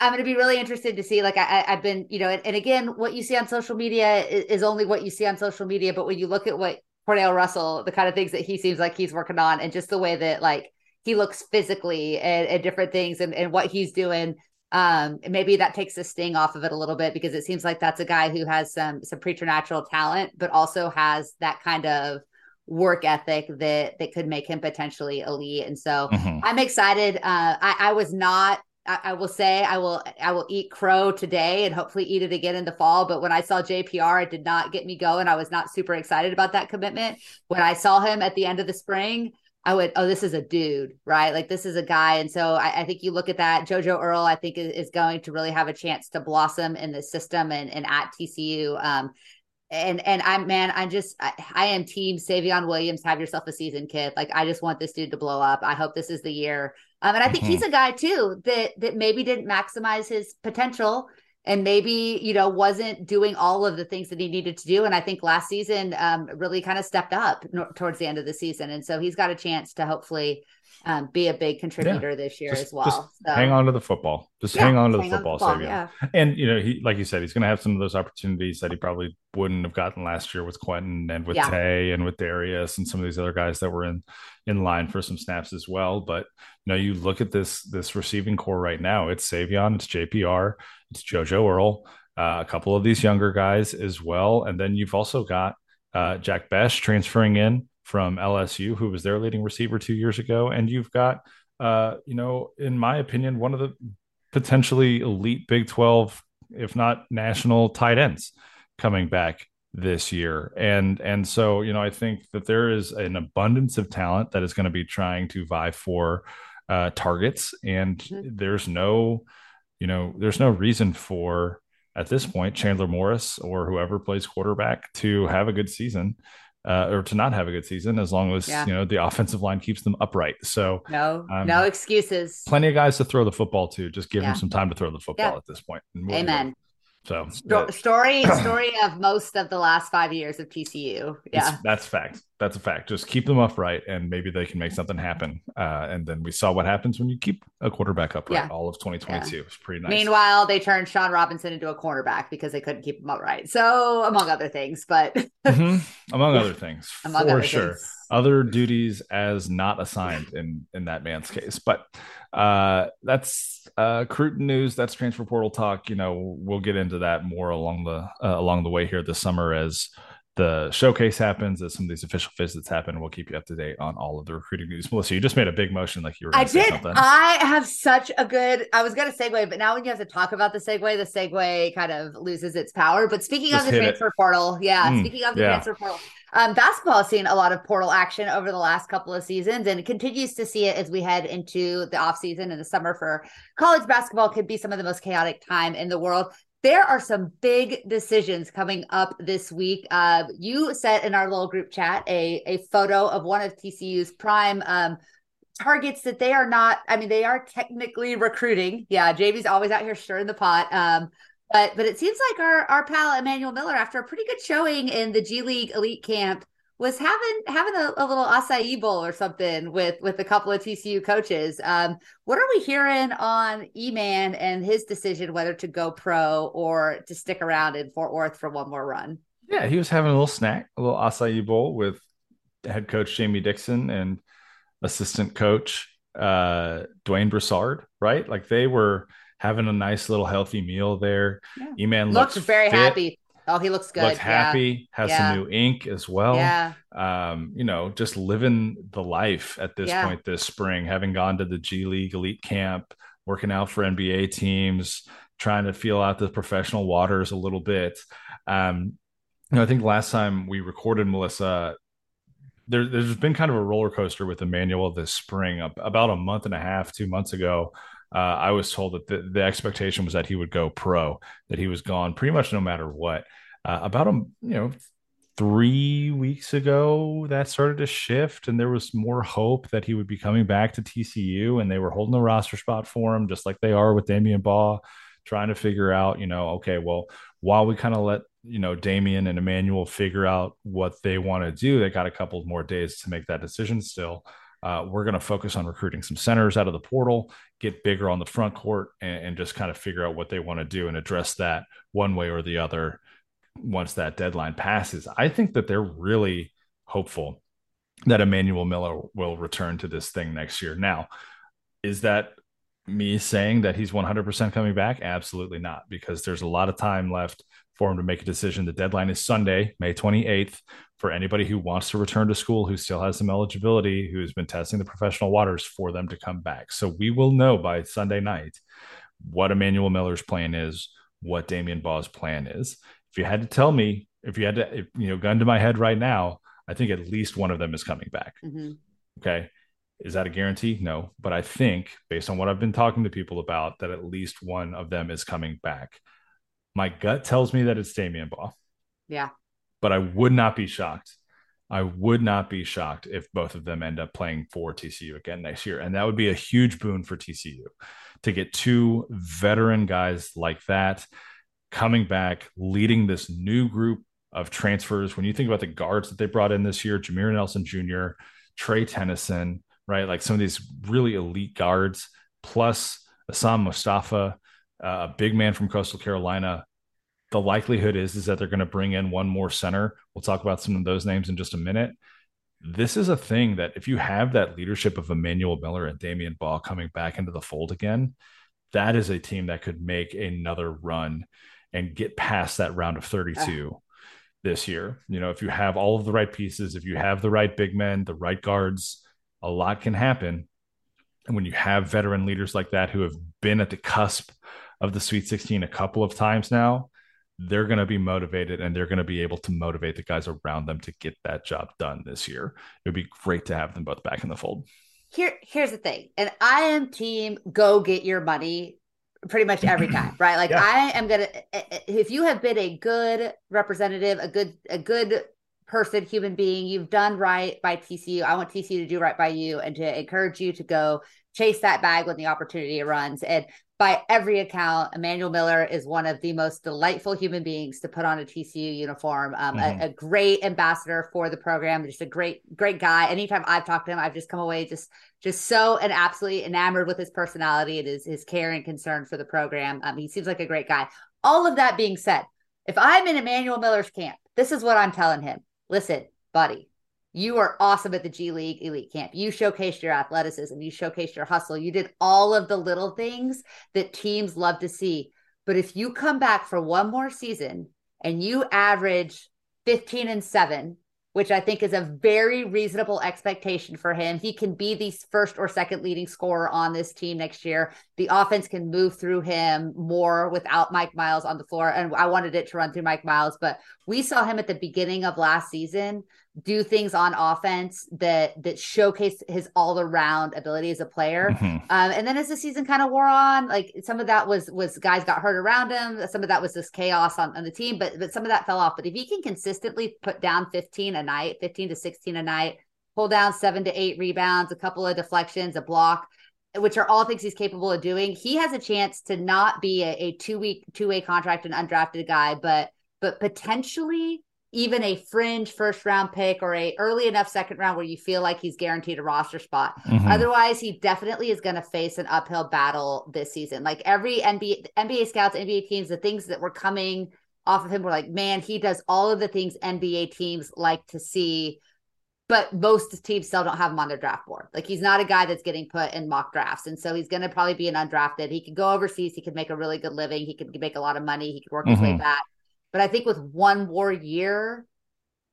I'm going to be really interested to see. Like I, have been, you know, and, and, again, what you see on social media is, is, only what you see on social media. But when you look at what Cornell Russell, the kind of things that he seems like he's working on, and just the way that like he looks physically and, and different things, and, and what he's doing um maybe that takes the sting off of it a little bit because it seems like that's a guy who has some some preternatural talent but also has that kind of work ethic that that could make him potentially elite and so mm-hmm. i'm excited uh i i was not I, I, will say I will I will eat crow today and hopefully eat it again in the fall. But when I saw JPR, it did not get me going. I was not super excited about that commitment. When I saw him at the end of the spring, I would, oh, this is a dude, right? Like this is a guy. And so I, I think you look at that. JoJo Earle, I think, is, is, going to really have a chance to blossom in the system and, and at TCU. Um, and and I'm man, I'm just I, I, am team Savion Williams. Have yourself a season, kid. Like I just want this dude to blow up. I hope this is the year. Um, and I think mm-hmm. he's a guy too that that maybe didn't maximize his potential and maybe you know wasn't doing all of the things that he needed to do and i think last season um, really kind of stepped up no- towards the end of the season and so he's got a chance to hopefully um, be a big contributor yeah. this year just, as well. So, hang on to the football. Just yeah, hang on to the football, the football yeah. And you know, he like you said, he's going to have some of those opportunities that he probably wouldn't have gotten last year with Quentin and with. Taye and with Derius and some of these other guys that were in in line for some snaps as well. But you know, you look at this this receiving core right now. It's Savion, it's JPR, it's JoJo Earle, uh, a couple of these younger guys as well, and then you've also got uh, Jack Bech transferring in from LSU, who was their leading receiver two years ago, and you've got, uh, you know, in my opinion, one of the potentially elite Big Twelve, if not national, tight ends coming back this year. And and so you know i think that there is an abundance of talent that is going to be trying to vie for uh targets. And mm-hmm. there's no you know there's no reason for at this point chandler morris or whoever plays quarterback to have a good season uh, or to not have a good season as long as yeah. you know the offensive line keeps them upright. So no, um, no excuses. Plenty of guys to throw the football to. Just give yeah. them some time to throw the football yeah. at this point. Amen. So Sto- story story of most of the last five years of TCU. Yeah, that's fact. That's a fact. Just keep them upright, and maybe they can make something happen. Uh, and then we saw what happens when you keep a quarterback upright. Yeah. All of 2022 yeah. It's pretty nice. Meanwhile, they turned Sean Robinson into a cornerback because they couldn't keep him upright. So among other things, but mm-hmm. among other things, among for other sure. Things. Other duties as not assigned in in that man's case, but uh, that's uh, Crootin' news. That's transfer portal talk. You know, we'll get into that more along the uh, along the way here this summer as the showcase happens, as some of these official visits happen. We'll keep you up to date on all of the recruiting news. Melissa, you just made a big motion like you were. I did. Something. I have such a good. I was going to segue, but now when you have to talk about the segue, the segue kind of loses its power. But speaking just of the transfer it. portal, yeah. Mm, speaking of the yeah. transfer portal, um, basketball has seen a lot of portal action over the last couple of seasons and continues to see it as we head into the offseason and the summer for college basketball could be some of the most chaotic time in the world. There are some big decisions coming up this week. Uh, you set in our little group chat a, a photo of one of TCU's prime um, targets that they are not, I mean, they are technically recruiting. Yeah, JV's always out here stirring the pot. Um, but but it seems like our our pal Emmanuel Miller, after a pretty good showing in the G League elite camp, was having having a, a little acai bowl or something with with a couple of TCU coaches. Um, what are we hearing on E-Man and his decision whether to go pro or to stick around in Fort Worth for one more run? Yeah, he was having a little snack, a little acai bowl with head coach Jamie Dixon and assistant coach uh, Dwayne Broussard, right? Like they were having a nice little healthy meal there. Yeah. E-Man looks, looks very fit, happy. Oh, he looks good. Looks happy. Yeah. Has yeah. some new ink as well. Yeah. Um, you know, just living the life at this yeah. point this spring, having gone to the G League elite camp, working out for NBA teams, trying to feel out the professional waters a little bit. Um, you know, I think last time we recorded Melissa, there, has been kind of a roller coaster with Emmanuel this spring. About a month and a half, two months ago, uh, I was told that the, the, expectation was that he would go pro, that he was gone pretty much no matter what. Uh, about a you know three weeks ago, that started to shift, and there was more hope that he would be coming back to TCU, and they were holding a roster spot for him, just like they are with Damion Baugh, trying to figure out, you know, okay, well, while we kind of let you know Damion and Emmanuel figure out what they want to do. They got a couple more days to make that decision still. Uh, we're going to focus on recruiting some centers out of the portal, get bigger on the front court, and, and just kind of figure out what they want to do and address that one way or the other once that deadline passes. I think that they're really hopeful that Emmanuel Miller will return to this thing next year. Now, is that me saying that he's 100% coming back? Absolutely not, because there's a lot of time left for him to make a decision. The deadline is Sunday, May 28th, for anybody who wants to return to school, who still has some eligibility, who's been testing the professional waters for them to come back. So we will know by Sunday night what Emmanuel Miller's plan is, what Damion Baugh's plan is. If you had to tell me, if you had to, if, you know, gun to my head right now, I think at least one of them is coming back. Mm-hmm. Okay. Is that a guarantee? No. But I think, based on what I've been talking to people about, that at least one of them is coming back. My gut tells me that it's Damion Baugh. Yeah. But I would not be shocked. I would not be shocked if both of them end up playing for TCU again next year. And that would be a huge boon for TCU to get two veteran guys like that coming back, leading this new group of transfers. When you think about the guards that they brought in this year, Jameer Nelson Jr., Trey Tennyson, right? Like some of these really elite guards, plus Essam Mostafa, uh, a big man from Coastal Carolina. The likelihood is is that they're going to bring in one more center. We'll talk about some of those names in just a minute. This is a thing that if you have that leadership of Emmanuel Miller and Damion Baugh coming back into the fold again, that is a team that could make another run and get past that round of 32 uh. this year. You know, if you have all of the right pieces, if you have the right big men, the right guards, a lot can happen. And when you have veteran leaders like that who have been at the cusp of the Sweet 16 a couple of times now, they're going to be motivated and they're going to be able to motivate the guys around them to get that job done this year. It would be great to have them both back in the fold. Here, here's the thing, and I am team go get your money pretty much every time, right? Like yeah. I am gonna eh, eh, eh, if you have been a good representative, a good a good person, human being, you've done right by TCU. I want TCU to do right by you and to encourage you to go chase that bag when the opportunity runs. And by every account, Emmanuel Miller is one of the most delightful human beings to put on a TCU uniform. Um, mm-hmm. a, a, great ambassador for the program, just a great, great guy. Anytime I've talked to him, I've just come away just, just so and absolutely enamored with his personality and his, his care and concern for the program. Um, he seems like a great guy. All of that being said, if I'm in Emmanuel Miller's camp, this is what I'm telling him. Listen, buddy, you are awesome at the G League Elite Camp. You showcased your athleticism, you showcased your hustle, you did all of the little things that teams love to see. But if you come back for one more season and you average 15 and 7 which I think is a very reasonable expectation for him. He can be the first or second leading scorer on this team next year. The offense can move through him more without Mike Miles on the floor. And I wanted it to run through Mike Miles, but we saw him at the beginning of last season do things on offense that that showcase his all around ability as a player. Mm-hmm. Um, and then as the season kind of wore on, like some of that was was guys got hurt around him. Some of that was just chaos on, on the team, but but some of that fell off. But if he can consistently put down 15 a night, 15 to 16 a night, pull down seven to eight rebounds, a couple of deflections, a block, which are all things he's capable of doing, he has a chance to not be a, a two week two way contract and undrafted guy, but but potentially even a fringe first round pick or a early enough second round where you feel like he's guaranteed a roster spot. Mm-hmm. Otherwise, he definitely is going to face an uphill battle this season. Like every NBA NBA scouts, NBA teams, the things that were coming off of him were like, man, he does all of the things NBA teams like to see, but most teams still don't have him on their draft board. Like he's not a guy that's getting put in mock drafts. And so he's going to probably be an undrafted. He could go overseas. He could make a really good living. He could make a lot of money. He could work his mm-hmm. way back. But I think with one more year,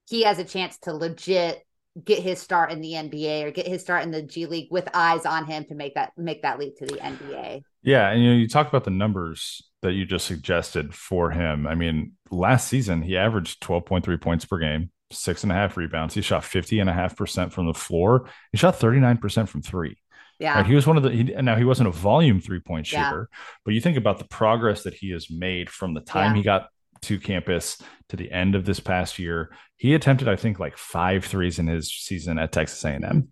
he has a chance to legit get his start in the NBA or get his start in the G League with eyes on him to make that make that leap to the NBA. Yeah, and you know, you talk about the numbers that you just suggested for him. I mean, last season he averaged 12.3 points per game, six and a half rebounds. He shot 50 and a half percent from the floor. He shot 39% from three. Yeah. Right? He was one of the, he, now he wasn't a volume three point shooter, yeah. but you think about the progress that he has made from the time yeah. he got to campus to the end of this past year. He attempted, I think, like five threes in his season at Texas A&M.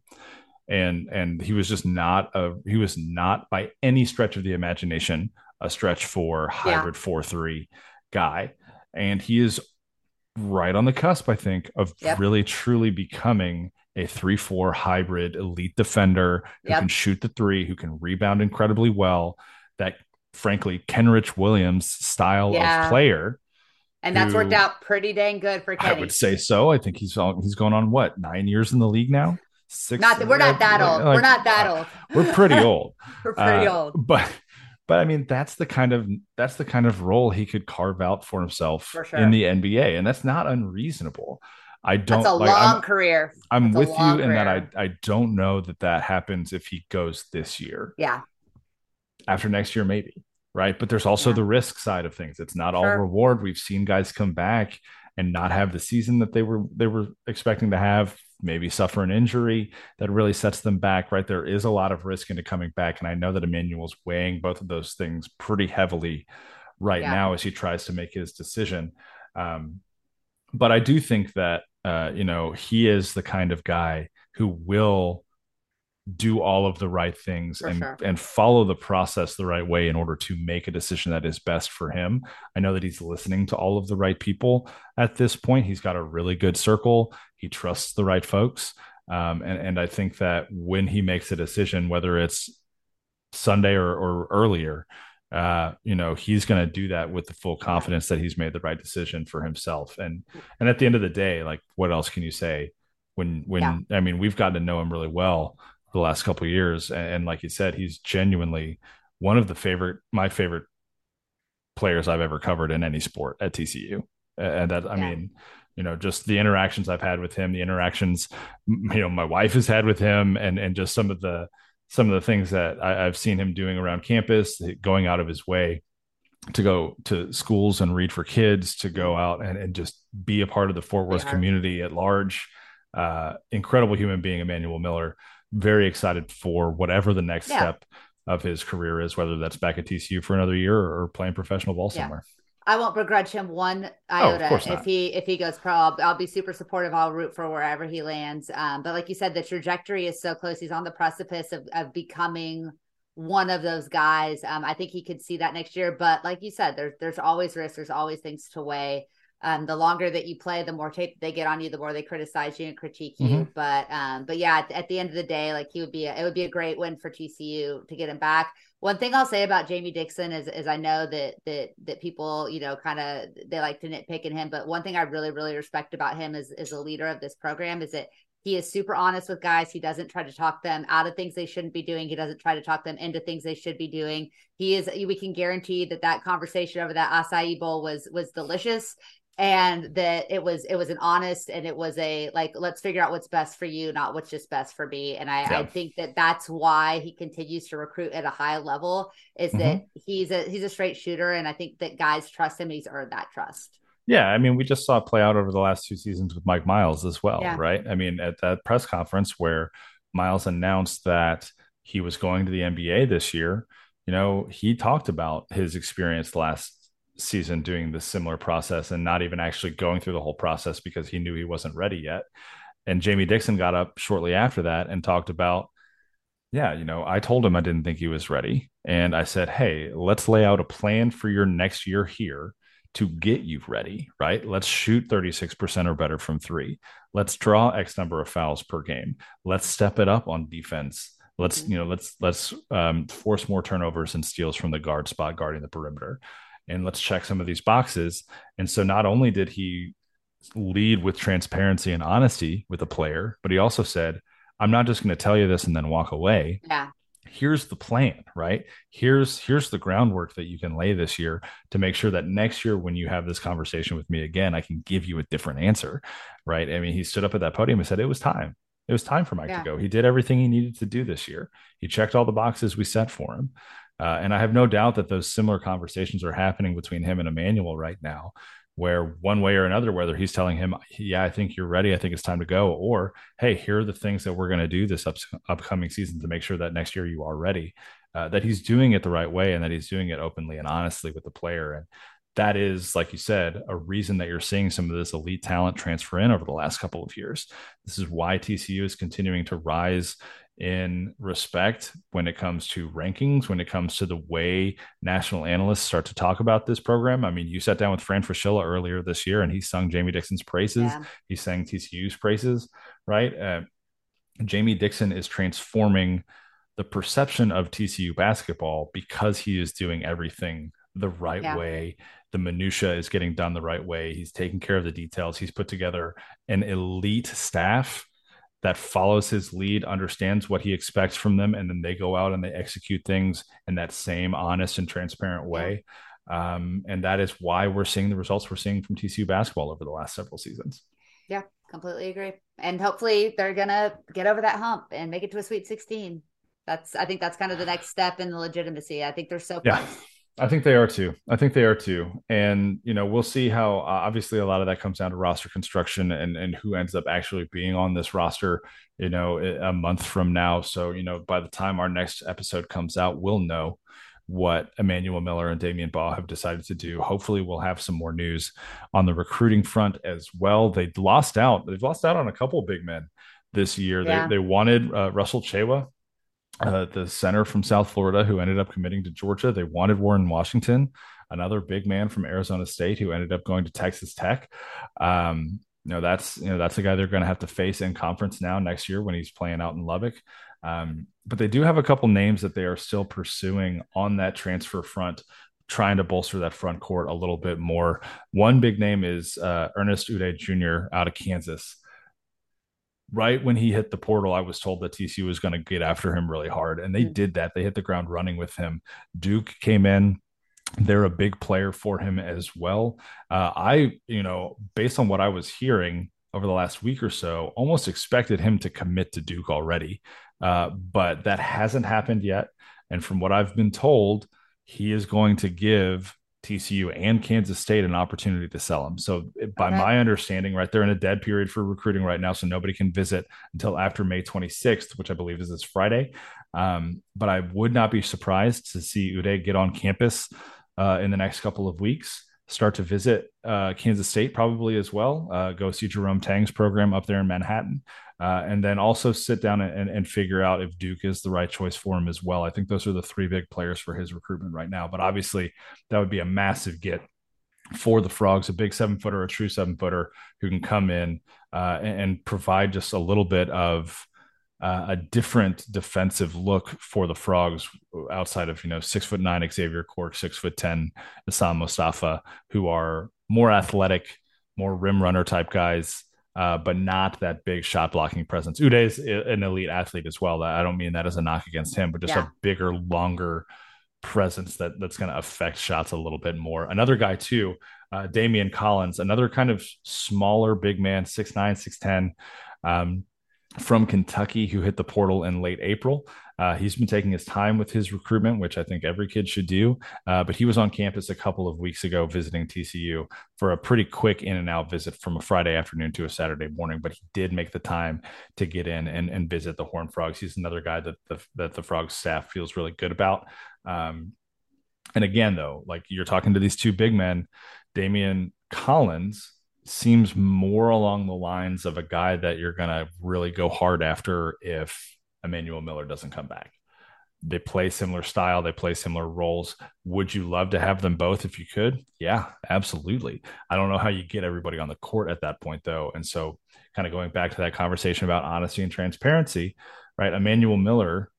And and he was just not a he was not by any stretch of the imagination a stretch for hybrid four three guy. And he is right on the cusp, I think, of yep. really truly becoming a three four hybrid elite defender who yep. can shoot the three, who can rebound incredibly well. That frankly, Kenrich Williams style yeah. of player and that's who, worked out pretty dang good for Kenny. I would say so. I think he's he's going on what nine years in the league now. Six. Not that, we're not that old. Like, we're not that old. We're pretty old. we're pretty uh, old. But but I mean that's the kind of that's the kind of role he could carve out for himself for sure. in the NBA, and that's not unreasonable. I don't. That's a like, long I'm, career. I'm that's with you career. in that I I don't know that that happens if he goes this year. Yeah. After next year, maybe right? But there's also yeah. the risk side of things. It's not sure. all reward. We've seen guys come back and not have the season that they were they were expecting to have, maybe suffer an injury that really sets them back, right? There is a lot of risk into coming back. And I know that Emmanuel's weighing both of those things pretty heavily right yeah. now as he tries to make his decision. Um, but I do think that uh, you know, he is the kind of guy who will do all of the right things for and sure. and follow the process the right way in order to make a decision that is best for him. I know that he's listening to all of the right people at this point. He's got a really good circle. He trusts the right folks. Um, and, and I think that when he makes a decision, whether it's Sunday or, or earlier, uh, you know, he's going to do that with the full confidence that he's made the right decision for himself. And, and at the end of the day, like, what else can you say when, when, yeah. I mean, we've gotten to know him really well the last couple years. And, and, like you said, he's genuinely one of the favorite, my favorite players I've ever covered in any sport at TCU. And that, I yeah. mean, you know, just the interactions I've had with him, the interactions, you know, my wife has had with him and, and just some of the, some of the things that I, I've seen him doing around campus, going out of his way to go to schools and read for kids, to go out and, and just be a part of the Fort Worth yeah. community at large. Uh, incredible human being, Emmanuel Miller very excited for whatever the next yeah. step of his career is, whether that's back at TCU for another year or playing professional ball yeah. somewhere. I won't begrudge him one iota oh, if he if he goes pro. I'll, I'll, be super supportive. I'll root for wherever he lands. Um, but like you said, the trajectory is so close. He's on the precipice of of becoming one of those guys. Um, I think he could see that next year. But like you said, there's there's always risks. There's always things to weigh um, the longer that you play, the more tape they get on you, the more they criticize you and critique you. Mm-hmm. But um, but yeah, at, at, the end of the day, like he would be, a, it would be a great win for TCU to get him back. One thing I'll say about Jamie Dixon is, is I know that that that people, you know, kind of they like to nitpick in him, but one thing I really really respect about him is is a leader of this program is that he is super honest with guys. He doesn't try to talk them out of things they shouldn't be doing. He doesn't try to talk them into things they should be doing. He is. We can guarantee that that conversation over that acai bowl was was delicious and that it was it was an honest and it was a like let's figure out what's best for you not what's just best for me and i, yeah. I think that that's why he continues to recruit at a high level is mm-hmm. that he's a he's a straight shooter and i think that guys trust him he's earned that trust yeah i mean we just saw it play out over the last two seasons with mike miles as well yeah. right i mean at that press conference where miles announced that he was going to the nba this year you know he talked about his experience last season doing the similar process and not even actually going through the whole process because he knew he wasn't ready yet. And Jamie Dixon got up shortly after that and talked about, yeah, you know, I told him I didn't think he was ready. And I said, hey, let's lay out a plan for your next year here to get you ready, right? Let's shoot 36% or better from three. Let's draw X number of fouls per game. Let's step it up on defense. Let's, you know, let's let's um, force more turnovers and steals from the guard spot guarding the perimeter and let's check some of these boxes. And so not only did he lead with transparency and honesty with the player, but he also said, I'm not just going to tell you this and then walk away. Yeah. Here's the plan, right? Here's here's the groundwork that you can lay this year to make sure that next year when you have this conversation with me again, I can give you a different answer, right? I mean, he stood up at that podium and said it was time. It was time for Mike yeah. to go. He did everything he needed to do this year. He checked all the boxes we set for him. Uh, and I have no doubt that those similar conversations are happening between him and Emmanuel right now, where one way or another, whether he's telling him, Yeah, I think you're ready. I think it's time to go. Or, Hey, here are the things that we're going to do this up- upcoming season to make sure that next year you are ready. Uh, that he's doing it the right way and that he's doing it openly and honestly with the player. And that is, like you said, a reason that you're seeing some of this elite talent transfer in over the last couple of years. This is why TCU is continuing to rise in respect when it comes to rankings, when it comes to the way national analysts start to talk about this program. I mean, you sat down with Fran Fraschilla earlier this year and he sung Jamie Dixon's praises. Yeah. He sang TCU's praises, right? Uh, Jamie Dixon is transforming the perception of TCU basketball because he is doing everything the right yeah. way the minutia is getting done the right way. He's taking care of the details. He's put together an elite staff that follows his lead, understands what he expects from them, and then they go out and they execute things in that same honest and transparent way. Um, and that is why we're seeing the results we're seeing from TCU basketball over the last several seasons. Yeah, completely agree. And hopefully they're gonna get over that hump and make it to a Sweet 16. That's I think that's kind of the next step in the legitimacy. I think they're so close. Yeah. I think they are too. I think they are too. And you know, we'll see how. Uh, obviously, a lot of that comes down to roster construction and and who ends up actually being on this roster. You know, a month from now. So you know, by the time our next episode comes out, we'll know what Emmanuel Miller and Damion Baugh have decided to do. Hopefully, we'll have some more news on the recruiting front as well. They lost out. They've lost out on a couple big men this year. Yeah. They they wanted uh, Russell Tchewa uh, the center from South Florida who ended up committing to Georgia. They wanted Warren Washington, another big man from Arizona State who ended up going to Texas Tech. Um, you know, that's you know that's the guy they're going to have to face in conference now next year when he's playing out in Lubbock. Um, but they do have a couple names that they are still pursuing on that transfer front, trying to bolster that front court a little bit more. One big name is uh, Ernest Udeh Jr. out of Kansas right when he hit the portal, I was told that TCU was going to get after him really hard, and they mm-hmm. did that. They hit the ground running with him. Duke came in. They're a big player for him as well. Uh, I, you know, based on what I was hearing over the last week or so, almost expected him to commit to Duke already, uh, but that hasn't happened yet. And from what I've been told, he is going to give TCU and Kansas State an opportunity to sell him. So, by okay. my understanding, right, they're in a dead period for recruiting right now. So, nobody can visit until after May 26th, which I believe is this Friday. Um, but I would not be surprised to see Udeh get on campus uh, in the next couple of weeks, start to visit uh, Kansas State probably as well, uh, go see Jerome Tang's program up there in Manhattan uh, and then also sit down and, and figure out if Duke is the right choice for him as well. I think those are the three big players for his recruitment right now. But obviously, that would be a massive get for the Frogs, a big seven footer, a true seven footer who can come in uh, and, and, provide just a little bit of uh, a different defensive look for the Frogs outside of, you know, six foot nine Xavier Cork, six foot 10 Essam Mostafa who are more athletic, more rim runner type guys uh, but not that big shot blocking presence. Udeh is an elite athlete as well. I don't mean that as a knock against him, but just yeah. a bigger, longer presence that that's going to affect shots a little bit more. Another guy too, uh, Daimion Collins, another kind of smaller big man, six nine, six ten. Um, from Kentucky who hit the portal in late April. Uh, he's been taking his time with his recruitment, which I think every kid should do. Uh, but he was on campus a couple of weeks ago visiting TCU for a pretty quick in and out visit from a Friday afternoon to a Saturday morning. But he did make the time to get in and, and visit the Horn Frogs. He's another guy that the, that the Frogs staff feels really good about. Um, and again, though, like you're talking to these two big men, Daimion Collins seems more along the lines of a guy that you're going to really go hard after if Emmanuel Miller doesn't come back. They play similar style, they play similar roles. Would you love to have them both if you could? Yeah, absolutely. I don't know how you get everybody on the court at that point, though. And so, kind of going back to that conversation about honesty and transparency, right? Emmanuel Miller,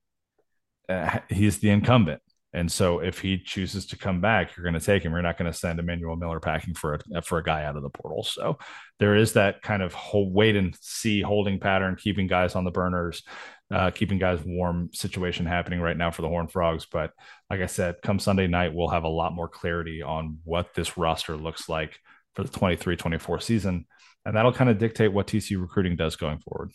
uh, he's the incumbent And so if he chooses to come back, you're going to take him. You're not going to send Emmanuel Miller packing for a for a guy out of the portal. So there is that kind of whole wait and see holding pattern, keeping guys on the burners, uh, keeping guys warm situation happening right now for the Horn Frogs. But like I said, come Sunday night, we'll have a lot more clarity on what this roster looks like for the 23-24 season. And that'll kind of dictate what TCU recruiting does going forward.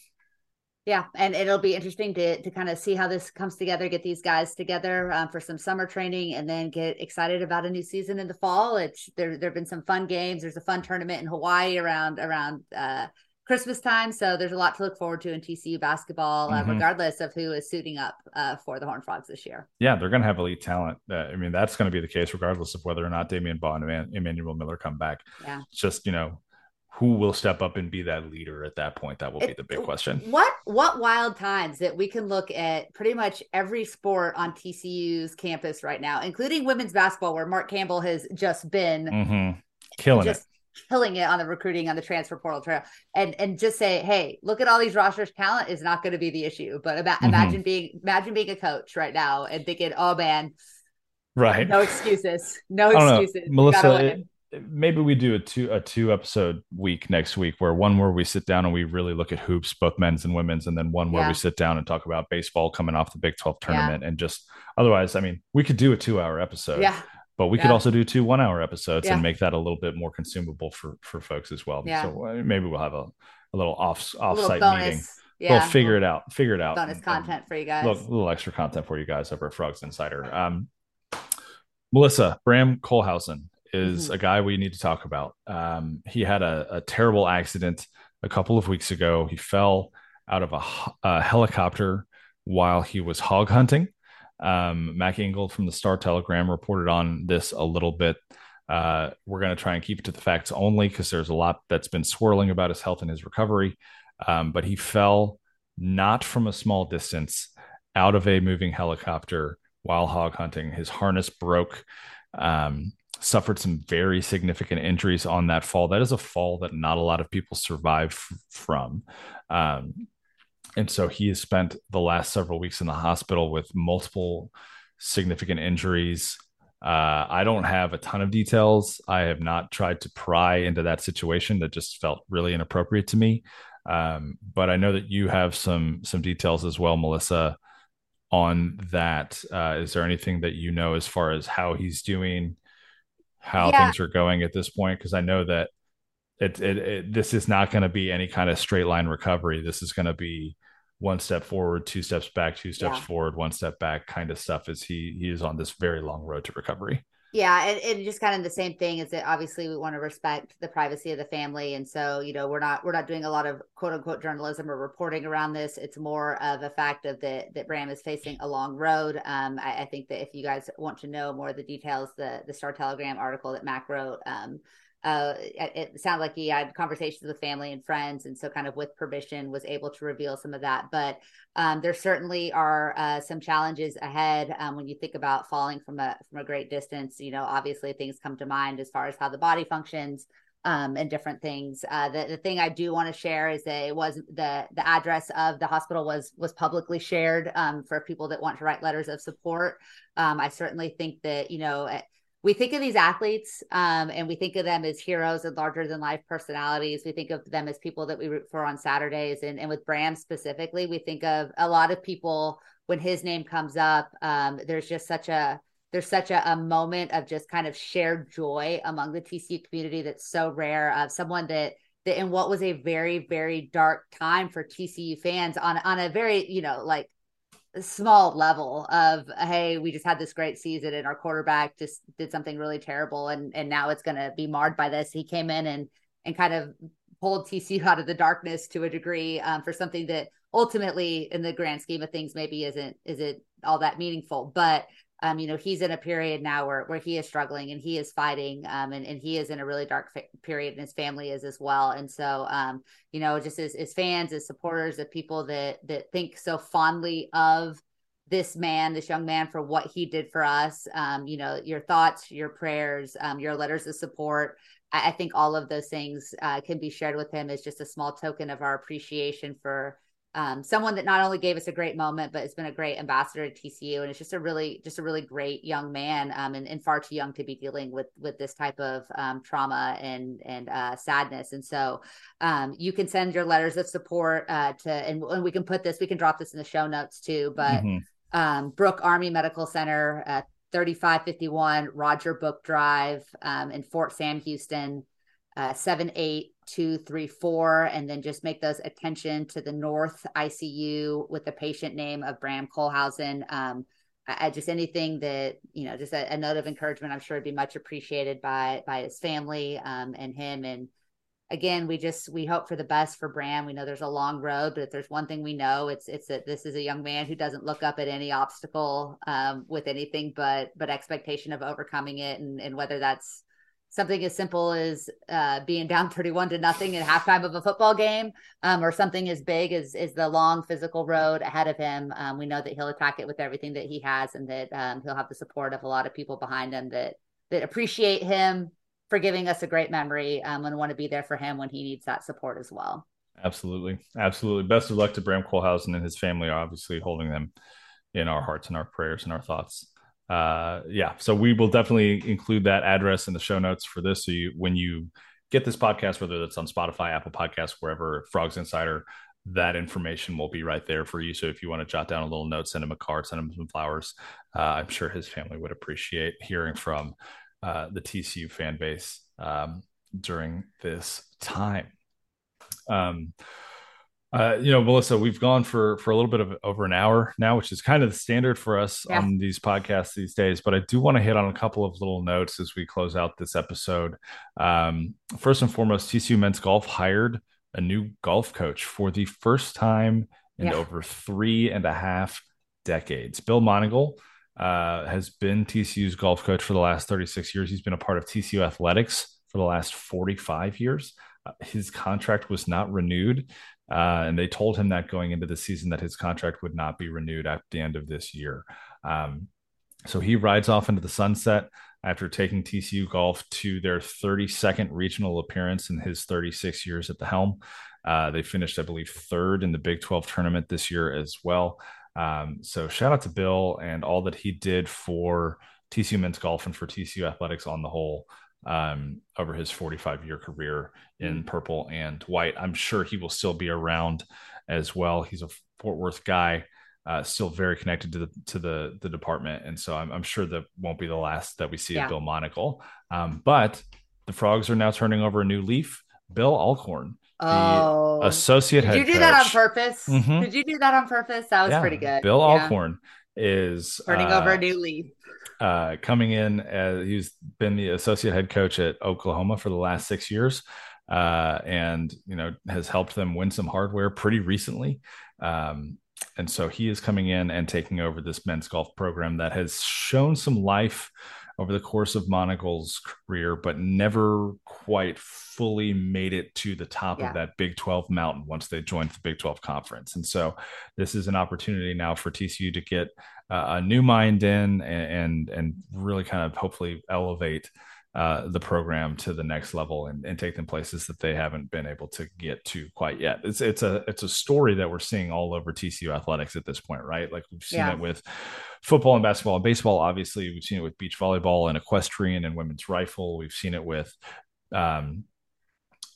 Yeah, and it'll be interesting to to kind of see how this comes together, get these guys together um, for some summer training, and then get excited about a new season in the fall. It's there. There've been some fun games. There's a fun tournament in Hawaii around around uh, Christmas time, so there's a lot to look forward to in TCU basketball, uh, mm-hmm. regardless of who is suiting up uh, for the Horn Frogs this year. Yeah, they're going to have elite talent. Uh, I mean, that's going to be the case regardless of whether or not Damion Baugh and Emmanuel Miller come back. Yeah, it's just you know who will step up and be that leader at that point that will it, be the big question what what wild times that we can look at pretty much every sport on tcu's campus right now including women's basketball where mark campbell has just been mm-hmm. killing just it killing it on the recruiting on the transfer portal trail. And and just say hey look at all these rosters talent is not going to be the issue but about, mm-hmm. imagine being imagine being a coach right now and thinking oh man. Right. No excuses. No excuses. Melissa maybe we do a two a two episode week next week where one where we sit down and we really look at hoops both men's and women's and then one where yeah. we sit down and talk about baseball coming off the big 12 tournament yeah. and just otherwise i mean we could do a two hour episode. Yeah but we yeah. could also do two one hour episodes and make that a little bit more consumable for for folks as well yeah. so uh, maybe we'll have a, a little off off site meeting yeah. We'll figure it out. Figure it out. Bonus and, content and for you guys. A little, little, extra content for you guys over at Frogs Insider. Um, Melissa Bram Kohlhausen is mm-hmm. a guy we need to talk about. Um, he had a, a, terrible accident a couple of weeks ago. He fell out of a, a helicopter while he was hog hunting. Um, Mac Engel from the Star Telegram reported on this a little bit. Uh, we're going to try and keep it to the facts only because there's a lot that's been swirling about his health and his recovery. Um, but he fell not from a small distance out of a moving helicopter while hog hunting. His harness broke. Um, suffered some very significant injuries on that fall. That is a fall that not a lot of people survive f- from. Um, and so he has spent the last several weeks in the hospital with multiple significant injuries. Uh, I don't have a ton of details. I have not tried to pry into that situation. That just felt really inappropriate to me. Um, but I know that you have some some details as well, Melissa, on that. Uh, is there anything that you know as far as how he's doing? how yeah. things are going at this point because I know that it, it, it this is not going to be any kind of straight line recovery. This is going to be one step forward, two steps back, two steps yeah. forward, one step back kind of stuff is he he is on this very long road to recovery. Yeah, and, and just kind of the same thing is that obviously we want to respect the privacy of the family, and so you know we're not we're not doing a lot of quote unquote journalism or reporting around this. It's more of a fact of that that Bram is facing a long road. Um, I, I, think that if you guys want to know more of the details, the the Star Telegram article that Mac wrote um, uh, it, it sounded like he had conversations with family and friends, and so kind of with permission was able to reveal some of that. But um, there certainly are uh, some challenges ahead um, when you think about falling from a from a great distance. You know, obviously things come to mind as far as how the body functions. Um, and different things. Uh, the, the thing I do want to share is that it was the the address of the hospital was was publicly shared um, for people that want to write letters of support. Um, I certainly think that you know we think of these athletes um, and we think of them as heroes and larger than life personalities. We think of them as people that we root for on Saturdays. And, and with Bram specifically, we think of a lot of people when his name comes up. Um, there's just such a there's such a, a, moment of just kind of shared joy among the TCU community that's so rare of someone that that in what was a very very dark time for TCU fans on on a very you know like small level of hey we just had this great season and our quarterback just did something really terrible and and now it's going to be marred by this. He came in and and kind of pulled TCU out of the darkness to a degree um, for something that ultimately in the grand scheme of things maybe isn't is it all that meaningful. But um, you know, he's in a period now where where he is struggling and he is fighting, um, and and he is in a really dark period, and his family is as well. And so, um, you know, just as, as fans, as supporters, of people that that think so fondly of this man, this young man, for what he did for us. Um, you know, your thoughts, your prayers, um, your letters of support. I, I think all of those things uh, can be shared with him as just a small token of our appreciation for um, someone that not only gave us a great moment, but has been a great ambassador to TCU, and it's just a really, just a really great young man, um, and, and far too young to be dealing with with this type of um, trauma and and uh, sadness. And so, um, you can send your letters of support uh, to, and, and, we can put this, we can drop this in the show notes too. But mm-hmm. Um, Brooke Army Medical Center, uh, 3551 Roger Brooke Drive um, in Fort Sam, Houston, uh, 78234. And then just make those attention to the North ICU with the patient name of Bram Kohlhausen. Um, I, just anything that, you know, just a, a, note of encouragement, I'm sure would be much appreciated by, by his family um, and him and again, we just we hope for the best for Bram. We know there's a long road, but if there's one thing we know, it's it's that this is a young man who doesn't look up at any obstacle um, with anything but but expectation of overcoming it, and and whether that's something as simple as uh, being down 31 to nothing at halftime of a football game um, or something as big as is the long physical road ahead of him um, we know that he'll attack it with everything that he has and that um, he'll have the support of a lot of people behind him that that appreciate him for giving us a great memory um, and want to be there for him when he needs that support as well. Absolutely. Absolutely. Best of luck to Bram Kohlhausen and his family, obviously holding them in our hearts and our prayers and our thoughts. Uh, yeah. So we will definitely include that address in the show notes for this. So you, when you get this podcast, whether that's on Spotify, Apple Podcasts, wherever, Frogs Insider, that information will be right there for you. So if you want to jot down a little note, send him a card, send him some flowers. Uh, I'm sure his family would appreciate hearing from uh, the TCU fan base um, during this time. Um, uh, you know, Melissa, we've gone for for a little bit of over an hour now, which is kind of the standard for us yeah. on these podcasts these days. But I do want to hit on a couple of little notes as we close out this episode. Um, first and foremost, TCU men's golf hired a new golf coach for the first time in yeah. over three and a half decades. Bill Montigel uh, has been TCU's golf coach for the last 36 years. He's been a part of TCU athletics for the last 45 years. Uh, his contract was not renewed. Uh, and they told him that going into the season that his contract would not be renewed at the end of this year. Um, so he rides off into the sunset after taking TCU golf to their 32nd regional appearance in his 36 years at the helm. Uh, they finished, I believe, third in the Big 12 tournament this year as well. Um, so shout out to Bill and all that he did for TCU men's golf and for TCU athletics on the whole um, over his 45 year career in mm-hmm. purple and white. I'm sure he will still be around as well. He's a Fort Worth guy, uh, still very connected to the to the the department, and so I'm, I'm sure that won't be the last that we see yeah. of Bill Montigel. Um, but the Frogs are now turning over a new leaf. Bill Alcorn Oh, associate Did you do coach. that on purpose? Mm-hmm. Did you do that on purpose? That was yeah. pretty good. Bill yeah. Is turning uh, over a new leaf. Uh, coming in as he's been the associate head coach at Oklahoma for the last six years, uh, and you know has helped them win some hardware pretty recently. Um, and so he is coming in and taking over this men's golf program that has shown some life over the course of Montigel's career, but never quite fully made it to the top yeah. of that Big 12 mountain once they joined the Big 12 conference. And so this is an opportunity now for TCU to get uh, a new mind in and, and, and really kind of hopefully elevate uh, the program to the next level and, and take them places that they haven't been able to get to quite yet. It's it's a it's a story that we're seeing all over TCU athletics at this point, right? Like we've seen yeah. it with football and basketball and baseball. Obviously, we've seen it with beach volleyball and equestrian and women's rifle. We've seen it with um,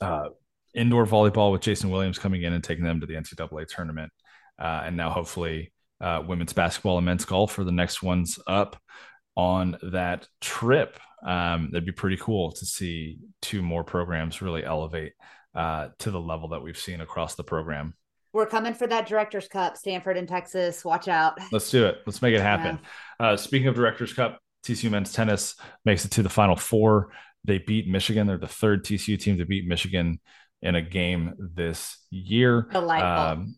uh, indoor volleyball with Jason Williams coming in and taking them to the NCAA tournament, uh, and now hopefully uh, women's basketball and men's golf for the next ones up on that trip. Um, that'd be pretty cool to see two more programs really elevate uh, to the level that we've seen across the program. We're coming for that Directors Cup, Stanford and Texas. Watch out. Let's do it. Let's make it happen. Yeah. Uh, speaking of Directors Cup, TCU men's tennis makes it to the Final Four. They beat Michigan. They're the third TCU team to beat Michigan in a game this year. Delightful. Um,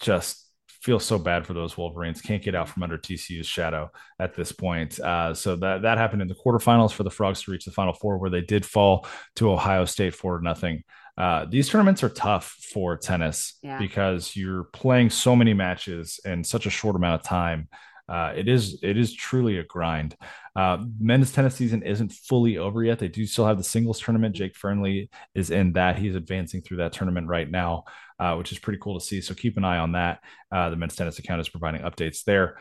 just feel so bad for those Wolverines. Can't get out from under TCU's shadow at this point. Uh, so that that happened in the quarterfinals four the Frogs to reach the Final Four, where they did fall to Ohio State for nothing. Uh, these tournaments are tough for tennis yeah. because you're playing so many matches in such a short amount of time. Uh, it is it is truly a grind. Uh, men's tennis season isn't fully over yet. They do still have the singles tournament. Jake Fearnley is in that. He's advancing through that tournament right now. Uh, which is pretty cool to see. So keep an eye on that. Uh, the men's tennis account is providing updates there.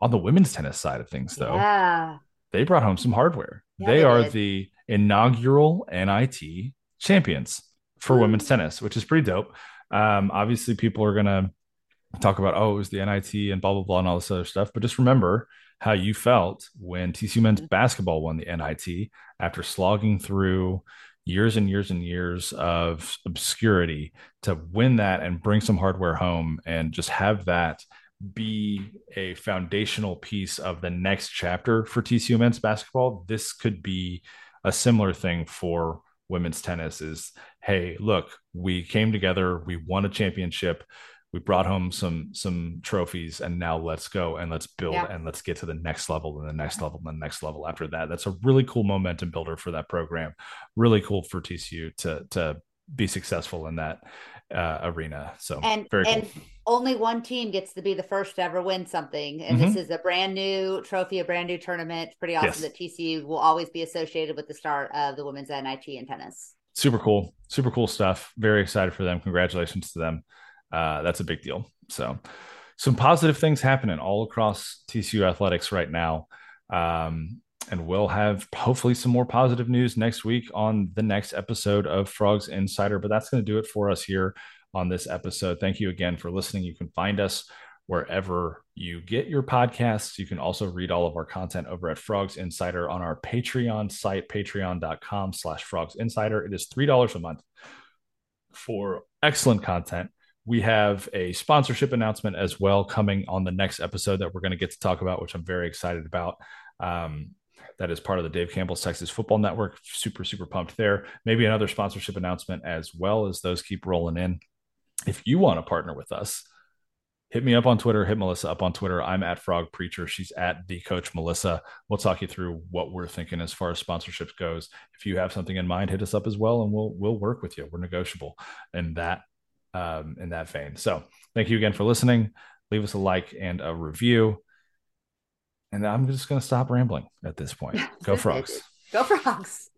On the women's tennis side of things, though, Yeah. they brought home some hardware. Yeah, they, they are did. the inaugural NIT champions for Woo. women's tennis, which is pretty dope. Um, obviously, people are gonna talk about oh, it was the NIT and blah blah blah and all this other stuff, but just remember how you felt when TCU men's Mhm. basketball won the NIT after slogging through years and years and years of obscurity to win that and bring some hardware home and just have that be a foundational piece of the next chapter for TCU men's basketball. This could be a similar thing for women's tennis is hey, look, we came together, we won a championship, we brought home some some trophies, and now let's go and let's build Yeah. and let's get to the next level and the next level and the next level after that. That's a really cool momentum builder for that program. Really cool for TCU to to be successful in that uh, arena. So And very and cool. only one team gets to be the first to ever win something. And this is a brand new trophy, a brand new tournament. Pretty awesome Yes. that TCU will always be associated with the start of the women's NIT in tennis. super cool super cool stuff very excited for them congratulations to them uh, that's a big deal so some positive things happening all across tcu athletics right now um, and we'll have hopefully some more positive news next week on the next episode of frogs insider but that's going to do it for us here on this episode thank you again for listening you can find us wherever you get your podcasts. You can also read all of our content over at Frogs Insider on our Patreon site, patreon.com slash frogs insider. It is $3 a month for excellent content. We have a sponsorship announcement as well coming on the next episode that we're going to get to talk about, which I'm very excited about. Um, that is part of the Dave Campbell's Texas Football Network. Super, super pumped there. Maybe another sponsorship announcement as well as those keep rolling in. If you want to partner with us, hit me up on Twitter. Hit Melissa up on Twitter. I'm at Frog Preacher. She's at the Coach Melissa. We'll talk you through what we're thinking as far as sponsorships goes. If you have something in mind, hit us up as well, and we'll we'll work with you. We're negotiable in that um, in that vein. So thank you again for listening. Leave us a like and a review. And I'm just going to stop rambling at this point. Go frogs. Go frogs.